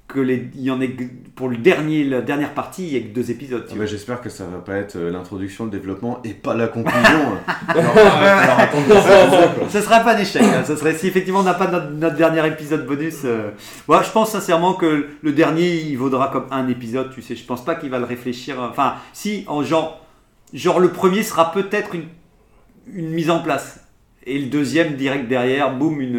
que les... il y en ait pour le dernier, la dernière partie, il y a que deux épisodes. Ah bah, J'espère que ça va pas être euh, l'introduction, le développement et pas la conclusion. alors, alors, deux, quoi. Ce sera pas un échec. hein. Ça serait si effectivement on n'a pas notre, notre dernier épisode bonus. euh, ouais, je pense sincèrement que le dernier il vaudra comme un épisode. Tu sais, je pense pas qu'il va le réfléchir. euh, Enfin, si en genre, genre le premier sera peut-être une, une mise en place et le deuxième direct derrière, boum, une,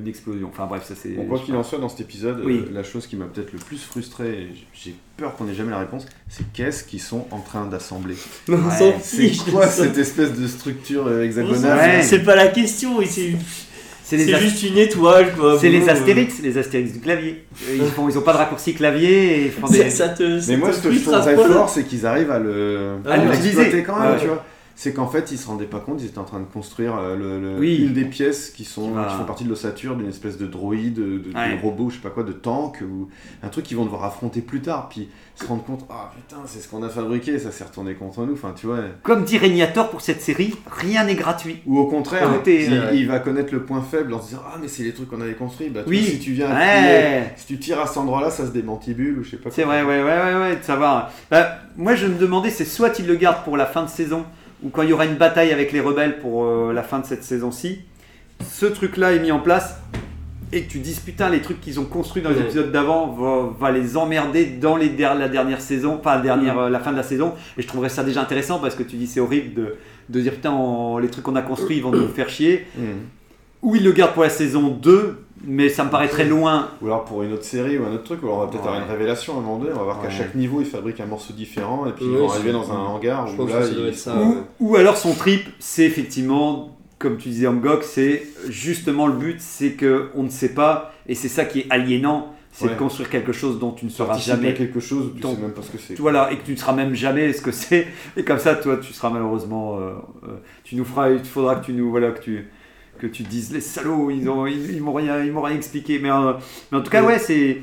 une explosion. Enfin bref, ça c'est. Bon, quoi qu'il en soit, dans cet épisode, Oui. euh, la chose qui m'a peut-être le plus frustré, j'ai peur qu'on ait jamais la réponse, c'est qu'est-ce qu'ils sont en train d'assembler On Ouais, s'en C'est quoi cette espèce de structure euh, hexagonale C'est pas la question, c'est juste une étoile quoi. C'est les euh, Astérix, les Astérix du clavier. Ils font, ils ont pas de raccourci clavier et ils font des. Ça, ça te. ça Mais moi, te ce que je trouve très fort, c'est qu'ils arrivent à le À à l'utiliser. quand même, Ouais. tu vois. C'est qu'en fait, ils se rendaient pas compte, ils étaient en train de construire euh, le, le- Oui. une des pièces qui, sont, Qui font partie de l'ossature d'une espèce de droïde, de, de, Ouais. de robot, je sais pas quoi, de tank, ou un truc qu'ils vont devoir affronter plus tard. Puis se rendre compte, ah putain, c'est ce qu'on a fabriqué, ça s'est retourné contre nous. Enfin, tu vois. Comme dit Régnator pour cette série, rien n'est gratuit. Ou au contraire, il, euh, il va connaître le point faible en se disant Ah, mais c'est les trucs qu'on avait construits. Bah, tu Oui. vois, si tu viens, Ouais. si tu tires à cet endroit-là, ça se démantibule ou je sais pas C'est vrai, ouais, ouais, ouais, ouais, de savoir. Bah, moi, je me demandais, c'est soit il le garde pour la fin de saison, ou quand il y aura une bataille avec les rebelles pour euh, la fin de cette saison-ci, ce truc-là est mis en place, et que tu dises, putain, les trucs qu'ils ont construits dans les Ouais. épisodes d'avant va, va les emmerder dans les der- la dernière saison, enfin, la, dernière, euh, la fin de la saison, et je trouverais ça déjà intéressant, parce que tu dis, c'est horrible de, de dire, putain, on- les trucs qu'on a construits, ils vont nous faire chier. Ou il le garde pour la saison 2, mais ça me paraît très loin. Ou alors pour une autre série ou un autre truc, ou alors on va peut-être Ouais. avoir une révélation à un moment donné, on va voir qu'à Ouais. chaque niveau ils fabriquent un morceau différent et puis ils vont arriver dans un hangar où là ça ou, ouais. ou alors son trip, c'est effectivement, comme tu disais Amgok, c'est justement le but, c'est que on ne sait pas, et c'est ça qui est aliénant, c'est Ouais. de construire quelque chose dont tu ne sauras jamais. quelque chose, tu Donc, sais même pas ce que c'est. Voilà, et que tu ne sauras même jamais ce que c'est, et comme ça, toi, tu seras malheureusement, euh, euh, tu nous feras, il faudra que tu nous, voilà, que tu, que tu dises les salauds, ils ont, ils, ils m'ont rien, ils m'ont rien expliqué, mais, euh, mais en tout cas, ouais, c'est,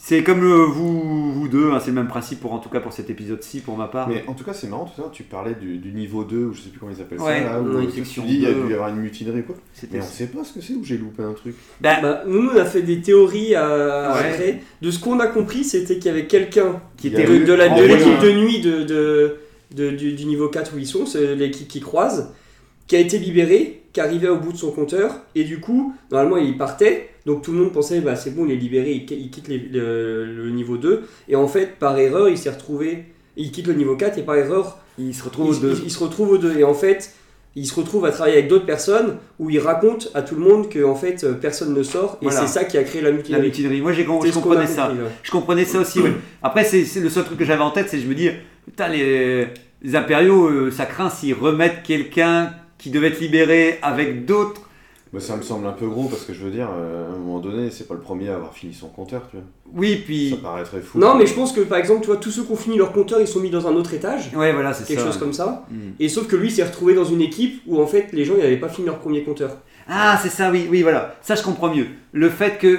C'est comme euh, vous, vous deux, hein, c'est le même principe pour en tout cas pour cet épisode-ci pour ma part. Mais en tout cas, c'est marrant, tout à l'heure, tu parlais du, du niveau 2, ou je sais plus comment ils appellent Ouais, ça, là, où tu dis il y a 2. dû y avoir une mutinerie, quoi. Mais on sait pas ce que c'est, ou j'ai loupé un truc. Bah, Bah, nous, on a fait des théories à, à Ouais. créer. De ce qu'on a compris, c'était qu'il y avait quelqu'un qui était de, de la- de envoyé l'équipe de nuit de, de- de- du, du niveau 4 où ils sont, c'est l'équipe qui croise, qui a été libéré, qui arrivait au bout de son compteur, et du coup, normalement, il partait, donc tout le monde pensait, bah c'est bon, il est libéré, il, qui- il quitte les- le, le niveau 2, et en fait, par erreur, il s'est retrouvé, il quitte le niveau 4, et par erreur, il se il, retrouve aux deux. il- il se retrouve aux deux, et en fait, il se retrouve à travailler avec d'autres personnes, où il raconte à tout le monde que en fait, euh, personne ne sort, et Voilà. c'est ça qui a créé la La mutinerie. mutinerie. Moi, j'ai com- C'est je comprenais ça. compris, ouais. Je comprenais ça aussi, ouais. Après, c'est c'est le seul truc que j'avais en tête, c'est je me dis, putain, les, les impériaux, euh, ça craint s'ils remettent quelqu'un qui devait être libéré avec d'autres. Bah, ça me semble un peu gros, parce que je veux dire, euh, à un moment donné, c'est pas le premier à avoir fini son compteur, tu vois. Oui, Ça puis. paraîtrait fou. Non, mais je pense que par exemple, tu vois, tous ceux qui ont fini leur compteur, ils sont mis dans un autre étage, Ouais, voilà, c'est ça. quelque chose comme ça. Hmm. Et sauf que lui s'est retrouvé dans une équipe où en fait les gens ils n'avaient pas fini leur premier compteur. Ah, c'est ça, oui, oui, voilà. Ça, je comprends mieux. Le fait que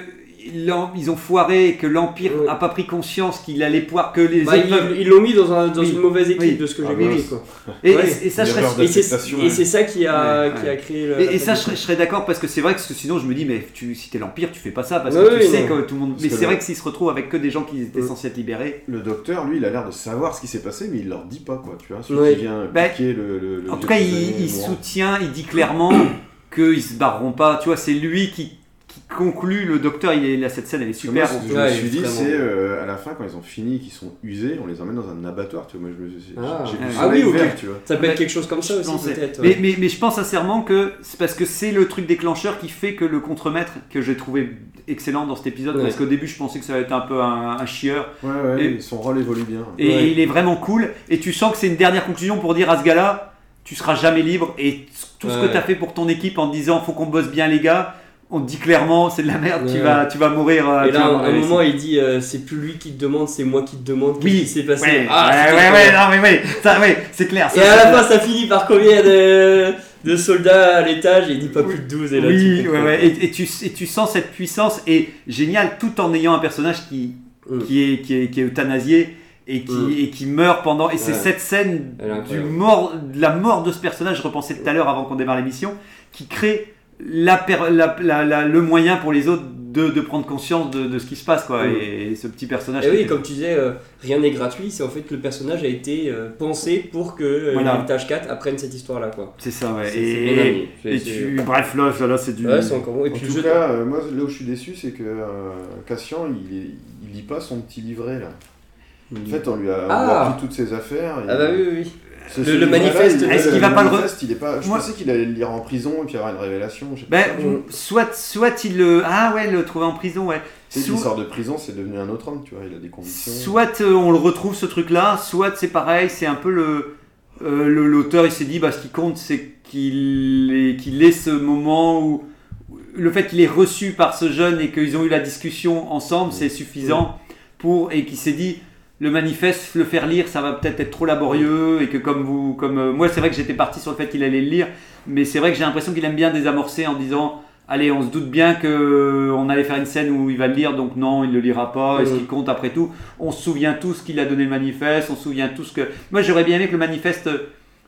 ils ont foiré et que l'Empire Ouais. a pas pris conscience qu'il allait pouvoir que les Bah, autres ils l'ont mis dans, un- dans Oui. une mauvaise équipe Oui. de ce que Ah, j'ai compris. quoi. Et, Ouais. et- et ça, je Une serais, erreur Et c'est d'acceptation, et c'est ça qui a, Ouais, qui ouais. a créé le. et, et ça, je serais, je serais d'accord parce que c'est vrai que sinon, je me dis, mais tu, si t'es l'Empire, tu fais pas ça parce que tu oui, sais non. que tout le monde. Parce mais c'est vrai que s'ils se retrouvent avec que des gens qui étaient Ouais. censés être libérés. Le docteur, lui, il a l'air de savoir ce qui s'est passé, mais il leur dit pas, quoi, tu vois. Celui qui vient piquer le, En tout cas, il, soutient, il dit clairement qu'ils se barreront pas. Tu vois, c'est lui qui, qui conclut. Le docteur, il est là, cette scène, elle est moi, super. ce que je me suis dit, c'est euh, à la fin, quand ils ont fini, qu'ils sont usés, on les emmène dans un abattoir, tu vois. Moi, je me suis Ah. j'ai Ah ça oui, ok. vert, tu vois. Ça peut être quelque chose comme ça Je aussi peut-être. Mais, ouais. mais, mais je pense sincèrement que c'est parce que c'est le truc déclencheur qui fait que le contremaître, que j'ai trouvé excellent dans cet épisode, Ouais. parce qu'au début je pensais que ça allait être un peu un, un chieur, Ouais, ouais, Et- son rôle évolue bien. et Ouais. il est vraiment cool, et tu sens que c'est une dernière conclusion pour dire à ce gars-là, tu seras jamais libre, et tout ce que tu as fait pour ton équipe en te disant faut qu'on bosse bien les gars, on te dit clairement c'est de la merde, tu, Ouais. vas, tu vas mourir. euh, Et tu là, à un moment, il dit euh, c'est plus lui qui te demande, c'est moi qui te demande. Oui, s'est passé Ouais, Ah, ouais, ouais, ouais, non, mais ouais, ça, ouais, c'est clair. ça, Et à c'est- la fin, ça finit par combien de, de soldats à l'étage Et il dit pas plus de 12. Et là, oui, tu ouais, ouais. Et, et tu, et tu sens cette puissance et génial tout en ayant un personnage qui, Mm. qui, est, qui, est, qui est euthanasié et qui, Mm. et qui meurt pendant. Et c'est cette scène du mort, de la mort de ce personnage, je repensais tout à l'heure avant qu'on démarre l'émission, qui crée la, per- la- la- la- le moyen pour les autres de, de prendre conscience de, de ce qui se passe. Quoi. Mm. Et, ce petit personnage. Et oui, comme tu disais, euh, rien n'est gratuit. C'est en fait que le personnage a été euh, pensé pour que euh, Voilà. l'héritage 4 apprenne cette histoire-là. quoi. C'est ça, ouais. Et, tu. Bref, là, là, c'est du. Ouais, c'est encore bon. Et En puis tout jeu. cas, euh, moi, là où je suis déçu, c'est que euh, Cassian, il, il lit pas son petit livret, là. En fait, on lui a, on lui a Ah. pris toutes ses affaires. et- Ah bah oui, oui, oui. Ce- Le- manifeste, il- est-ce qu'il va pas le manifeste, il est pas... Je Moi- pensais qu'il allait le lire en prison et puis avoir une révélation. je sais Ben, pas. Mm. soit, soit il le. Ah ouais, le trouver en prison, ouais. Tu sais, Soit- il sort de prison, c'est devenu un autre homme, tu vois, il a des convictions. Soit euh, on le retrouve ce truc-là, soit c'est pareil, c'est un peu le euh, le- l'auteur il s'est dit bah ce qui compte c'est qu'il ait ce moment où le fait qu'il ait reçu par ce jeune et qu'ils ont eu la discussion ensemble c'est suffisant pour et qu'il s'est dit le manifeste le faire lire ça va peut-être être trop laborieux et que comme vous comme euh, moi c'est vrai que j'étais parti sur le fait qu'il allait le lire mais c'est vrai que j'ai l'impression qu'il aime bien désamorcer en disant allez, on se doute bien que on allait faire une scène où il va le lire, donc non, il le lira pas. Et ce Mhm. qui compte après tout, on se souvient tous qu'il a donné le manifeste, on se souvient tous que. Moi, j'aurais bien aimé que le manifeste.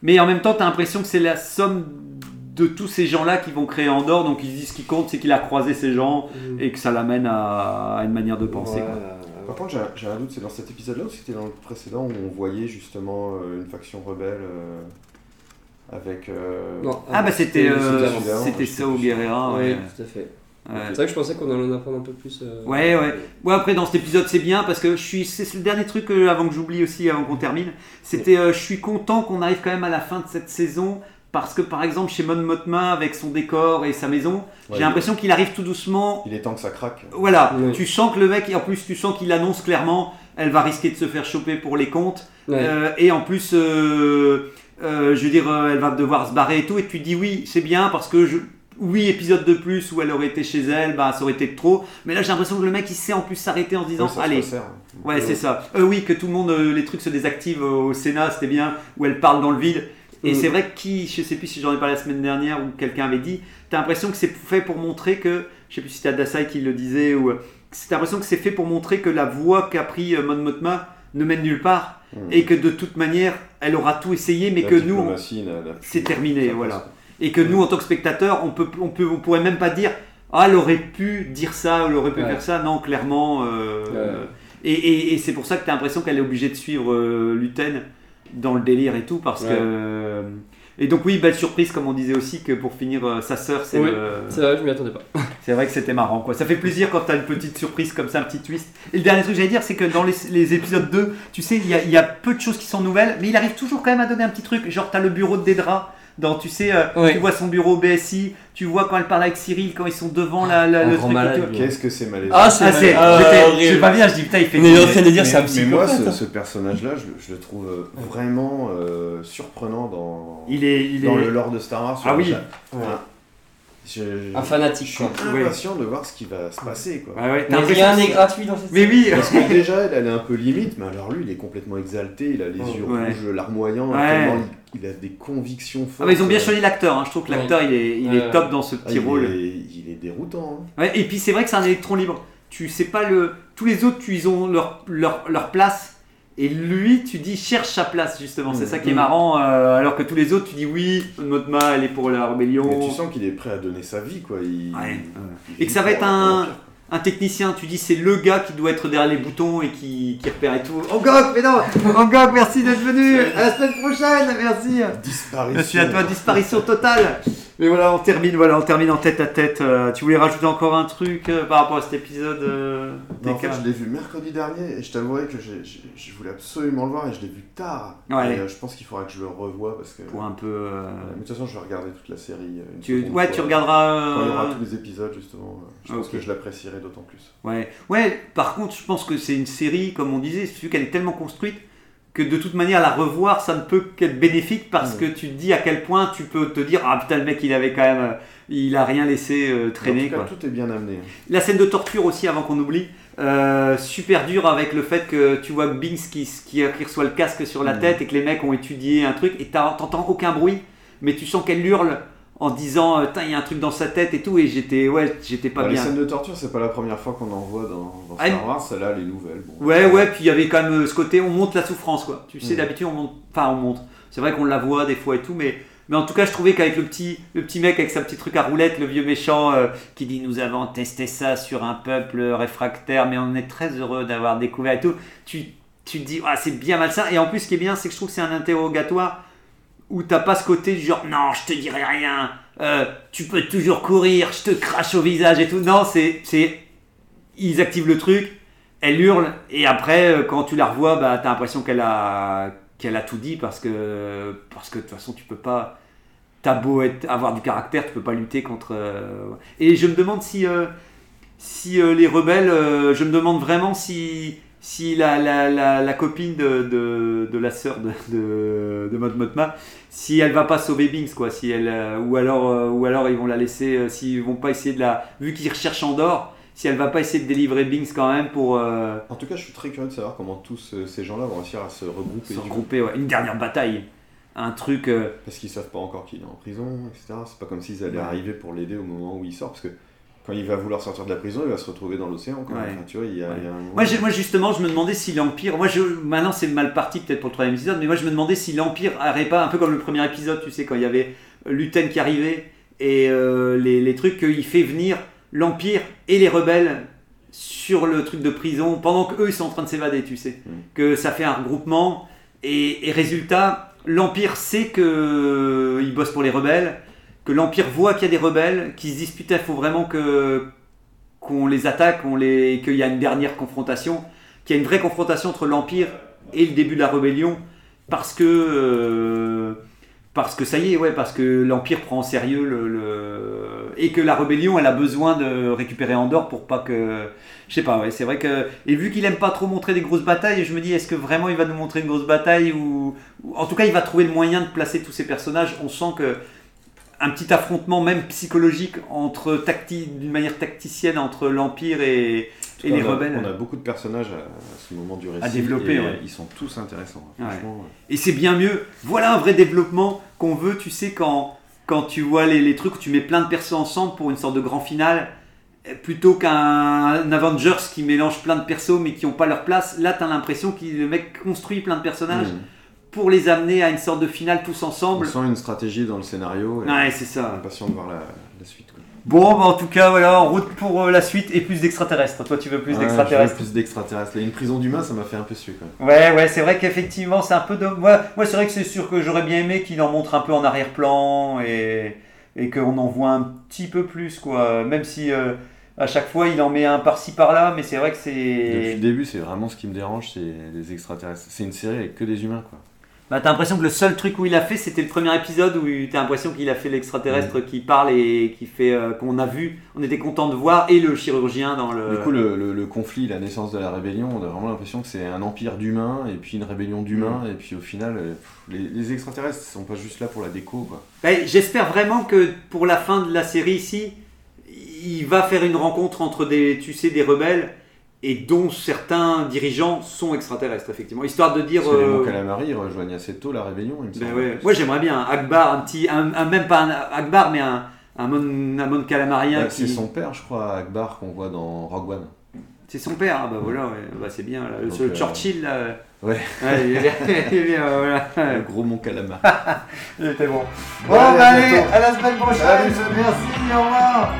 Mais en même temps, tu as l'impression que c'est la somme de tous ces gens-là qui vont créer Andorre. Donc, ils se disent ce qui compte, c'est qu'il a croisé ces gens et que ça l'amène à, à une manière de penser. quoi. Par contre, j'ai un- doute, c'est dans cet épisode-là ou c'était dans le précédent où on voyait justement euh, une faction rebelle euh, avec. euh, Non, Ah, bah c'était c'était euh, Sao. Guerrera. Oui, ouais. tout à fait. Ouais. C'est vrai que je pensais qu'on allait en apprendre un peu plus. euh, Ouais, ouais. Ouais, après, dans cet épisode, c'est bien parce que je suis. C'est le dernier truc euh, avant que j'oublie aussi, avant qu'on termine. C'était. euh, je suis content qu'on arrive quand même à la fin de cette saison parce que, par exemple, chez Mon Mothma, avec son décor et sa maison, Ouais, j'ai l'impression qu'il arrive tout doucement. Il est temps que ça craque. Voilà, Ouais. tu sens que le mec, et en plus, tu sens qu'il annonce clairement, elle va risquer de se faire choper pour les comptes. Ouais. Euh, et en plus, euh, euh, je veux dire, euh, elle va devoir se barrer et tout. Et tu dis oui, c'est bien parce que je. Oui, épisode de plus où elle aurait été chez elle, bah ça aurait été trop. Mais là, j'ai l'impression que le mec il sait en plus s'arrêter en se disant Ouais, ça se allez, ouais, c'est ça. Euh, oui, que tout le monde, euh, les trucs se désactivent au Sénat, c'était bien, où elle parle dans le vide. Et Mm. c'est vrai que qui, je sais plus si j'en ai parlé la semaine dernière ou quelqu'un avait dit, t'as l'impression que c'est fait pour montrer que, je sais plus si c'était Adasai qui le disait ou c'est l'impression que c'est fait pour montrer que la voie qu'a pris euh, Mon Mothma ne mène nulle part Mm. et que de toute manière, elle aura tout essayé, mais La que nous, c'est terminé, voilà. et que nous, en tant que spectateurs, on peut, on peut, on pourrait même pas dire, ah, elle aurait pu dire ça, elle aurait pu Ouais. faire ça. Non, clairement. euh, Ouais. Et, et- et c'est pour ça que tu as l'impression qu'elle est obligée de suivre euh, Luten dans le délire et tout, parce Ouais. que. Et donc oui, belle surprise, comme on disait aussi, que pour finir, euh, sa sœur, c'est Oui. le... C'est vrai, je m'y attendais pas. C'est vrai que c'était marrant, quoi. Ça fait plaisir quand t'as une petite surprise comme ça, un petit twist. Et le dernier truc que j'allais dire, c'est que dans les, les épisodes 2, tu sais, il y y a peu de choses qui sont nouvelles, mais il arrive toujours quand même à donner un petit truc. Genre, t'as le bureau de Dedra. Dans, tu sais, euh, tu vois son bureau au BSI, tu vois quand elle parle avec Cyril, quand ils sont devant la, le truc. Qu'est-ce que c'est malaisant Ah, c'est Ah, c'est, ah, j'étais- sais pas bien, je dis putain, il fait On est en des- train de dire c'est un mais, mais moi, ce, ce personnage-là, je, je le trouve euh, vraiment euh, surprenant dans, Il est, il dans est- le lore de Star Wars. Ah oui. Ouais. Je, je- Un je fanatique, suis quoi. impatient de voir ce qui va se passer. Quoi. Ouais, Mais rien n'est gratuit dans cette Mais oui, Parce que déjà, elle, elle est un peu limite, mais alors lui, il est complètement exalté, il a les yeux Ouais. rouges, larmoyants, Ouais. il, il a des convictions fortes. Ah, mais ils ont bien euh, choisi l'acteur, hein. je trouve que Ouais. l'acteur il est, il Ouais. est top dans ce ah, petit il, rôle. est, il est déroutant. hein. Ouais, et puis c'est vrai que c'est un électron libre. Tu sais pas le. Tous les autres, tu, ils ont leur, leur, leur place. Et lui, tu dis cherche sa place justement. C'est Mm. ça qui est marrant. euh, alors que tous les autres, tu dis oui, Motma, elle est pour la rébellion. Mais tu sens qu'il est prêt à donner sa vie, quoi. Il, Ouais. il Et que ça va être pour- un- l'Empire, technicien, tu dis c'est le gars qui doit être derrière les boutons et qui, qui repère et tout. Angok, mais non Angok, merci d'être venu À la semaine prochaine, merci Disparition. Merci à toi, disparition totale Mais voilà, on termine, voilà, on termine en tête à tête. Euh, tu voulais rajouter encore un truc euh, par rapport à cet épisode euh, Non, en fait, TK? je l'ai vu mercredi dernier et je t'avouerai que j'ai- j'ai- je voulais absolument le voir et je l'ai vu tard. Ouais. Et, euh, je pense qu'il faudra que je le revoie parce que. Pour un peu... euh, Mais de toute façon, je vais regarder toute la série. euh, une Tu, seconde ouais, fois. tu regarderas. Quand il y euh, aura tous les épisodes, justement, euh, je pense Ok. que je l'apprécierai d'autant plus. Ouais. ouais, par contre, je pense que c'est une série, comme on disait, vu qu'elle est tellement construite que de toute manière, la revoir, ça ne peut qu'être bénéfique parce Mm. que tu te dis à quel point tu peux te dire Ah putain, le mec, il avait quand même. euh, Il a rien laissé euh, traîner. en tout cas, quoi. tout est bien amené. La scène de torture aussi, avant qu'on oublie, euh, super dur avec le fait que tu vois Binks qui, qui, qui reçoit le casque sur la Mm. tête et que les mecs ont étudié un truc et t'entends aucun bruit, mais tu sens qu'elle hurle en disant euh, il y a un truc dans sa tête et tout, et j'étais ouais, j'étais pas Bah, les bien. scènes de torture, c'est pas la première fois qu'on en voit dans, dans Ah, Star Wars. Celle-là, les nouvelles. Bon. Ouais, ouais, puis il y avait quand même euh, ce côté, on monte la souffrance, quoi. Tu sais, Mm. d'habitude, on monte, enfin, on monte. C'est vrai qu'on la voit des fois et tout, mais, mais en tout cas, je trouvais qu'avec le petit, le petit mec avec sa petite truc à roulette, le vieux méchant, euh, qui dit Nous avons testé ça sur un peuple réfractaire, mais on est très heureux d'avoir découvert et tout, tu, tu te dis Ah, c'est bien malsain. Et en plus, ce qui est bien, c'est que je trouve que c'est un interrogatoire où t'as pas ce côté du genre Non, je te dirai rien, euh, tu peux toujours courir, je te crache au visage et tout. Non, c'est. ils activent le truc, elle hurle et après euh, quand tu la revois bah t'as l'impression qu'elle a qu'elle a tout dit parce que parce que de toute façon tu peux pas t'as beau avoir du caractère tu peux pas lutter contre euh, et je me demande si si les rebelles je me demande vraiment si si la, la, la, la copine de, de, de la sœur de, de, de Mot Motma, si elle va pas sauver Binks, quoi, si elle, euh, ou, alors, euh, ou alors ils vont la laisser, euh, s'ils vont pas essayer de la. Vu qu'ils recherchent Andorre, si elle va pas essayer de délivrer Binks quand même pour En tout cas, je suis très curieux de savoir comment tous ces gens-là vont réussir à se regrouper. se regrouper, ouais. une dernière bataille. Un truc. Parce qu'ils savent pas encore qu'il est en prison, etc. C'est pas comme s'ils allaient Ouais. arriver pour l'aider au moment où il sort. Parce que quand il va vouloir sortir de la prison, il va se retrouver dans l'océan. quand même. Ouais. Enfin, tu vois, il y a, Ouais. il y a un moment- Moi, moi, justement, je me demandais si l'Empire. Moi, je, maintenant, c'est mal parti peut-être pour le troisième épisode, mais moi, je me demandais si l'Empire n'aurait pas, un peu comme le premier épisode, tu sais, quand il y avait Luten qui arrivait et euh, les, les trucs, qu'il fait venir l'Empire et les rebelles sur le truc de prison pendant qu'eux, ils sont en train de s'évader, tu sais. Mm. Que ça fait un regroupement et, et résultat, l'Empire sait qu'il bosse pour les rebelles, que l'Empire voit qu'il y a des rebelles, qui se disputent, il faut vraiment que qu'on les attaque, qu'il y a une dernière confrontation, qu'il y a une vraie confrontation entre l'Empire et le début de la rébellion, parce que, euh, parce que ça y est, ouais, parce que l'Empire prend en sérieux le, et que la rébellion, elle a besoin de récupérer Andorre pour pas que, je sais pas, ouais, c'est vrai que, et vu qu'il aime pas trop montrer des grosses batailles, je me dis, est-ce que vraiment il va nous montrer une grosse bataille ou- en tout cas, il va trouver le moyen de placer tous ces personnages. On sent que un petit affrontement même psychologique entre tacti d'une manière tacticienne entre l'empire et, les a- rebelles. On a beaucoup de personnages à, à ce moment du récit. développer, et ouais. Ils sont tous intéressants. hein, Ouais. Franchement, Et c'est bien mieux. Voilà un vrai développement qu'on veut, tu sais, quand, quand tu vois les, les trucs où tu mets plein de persos ensemble pour une sorte de grand final. plutôt qu'un Avengers qui mélange plein de persos mais qui n'ont pas leur place. Là, tu as l'impression que le mec construit plein de personnages Mm. Pour les amener à une sorte de finale tous On ensemble. sent une stratégie dans le scénario. Et Ouais, c'est ça. impatient de voir la, la suite. quoi. Bon, bah, en tout cas, voilà, en route pour euh, la suite et plus d'extraterrestres. Toi, tu veux plus Ouais, d'extraterrestres Plus d'extraterrestres. Une prison d'humains, ça m'a fait un peu suer même. Ouais, ouais, c'est vrai qu'effectivement, c'est un peu de. Moi, c'est vrai que c'est sûr que j'aurais bien aimé qu'il en montre un peu en arrière-plan et, et qu'on en voit un petit peu plus, quoi. Même si euh, à chaque fois il en met un par-ci par-là, mais c'est vrai que Depuis c'est. le début, c'est vraiment ce qui me dérange, c'est les extraterrestres. C'est une série avec que des humains, quoi. Bah, t'as l'impression que le seul truc où il a fait, c'était le premier épisode où t'as l'impression qu'il a fait l'extraterrestre qui parle et qui fait. euh, qu'on a vu, on était content de voir, et le chirurgien dans le. Du coup, le, le- le conflit, la naissance de la rébellion, on a vraiment l'impression que c'est un empire d'humains et puis une rébellion d'humains. Et puis au final, euh, pff, les, les extraterrestres sont pas juste là pour la déco, quoi. Bah, J'espère vraiment que pour la fin de la série ici, il va faire une rencontre entre des, tu sais, des rebelles et dont certains dirigeants sont extraterrestres, effectivement. Histoire de dire. Parce que les euh, Mon Calamari rejoignent assez tôt la rébellion, il me ben semble. ouais. Moi j'aimerais bien un Akbar, un petit. Un, un- même pas un Akbar, mais un, un, mon, un mon calamarien Bah, qui. C'est son père, je crois, Akbar, qu'on voit dans Rogue One. C'est son père, ah bah voilà, ouais. Bah, c'est bien. Là. Donc, le euh, Churchill, là. Ouais. il est bien, il est bien, voilà. Le gros Mon Calamari. Il était bon. Bon, allez, à à la semaine prochaine. Salut. Merci, au revoir.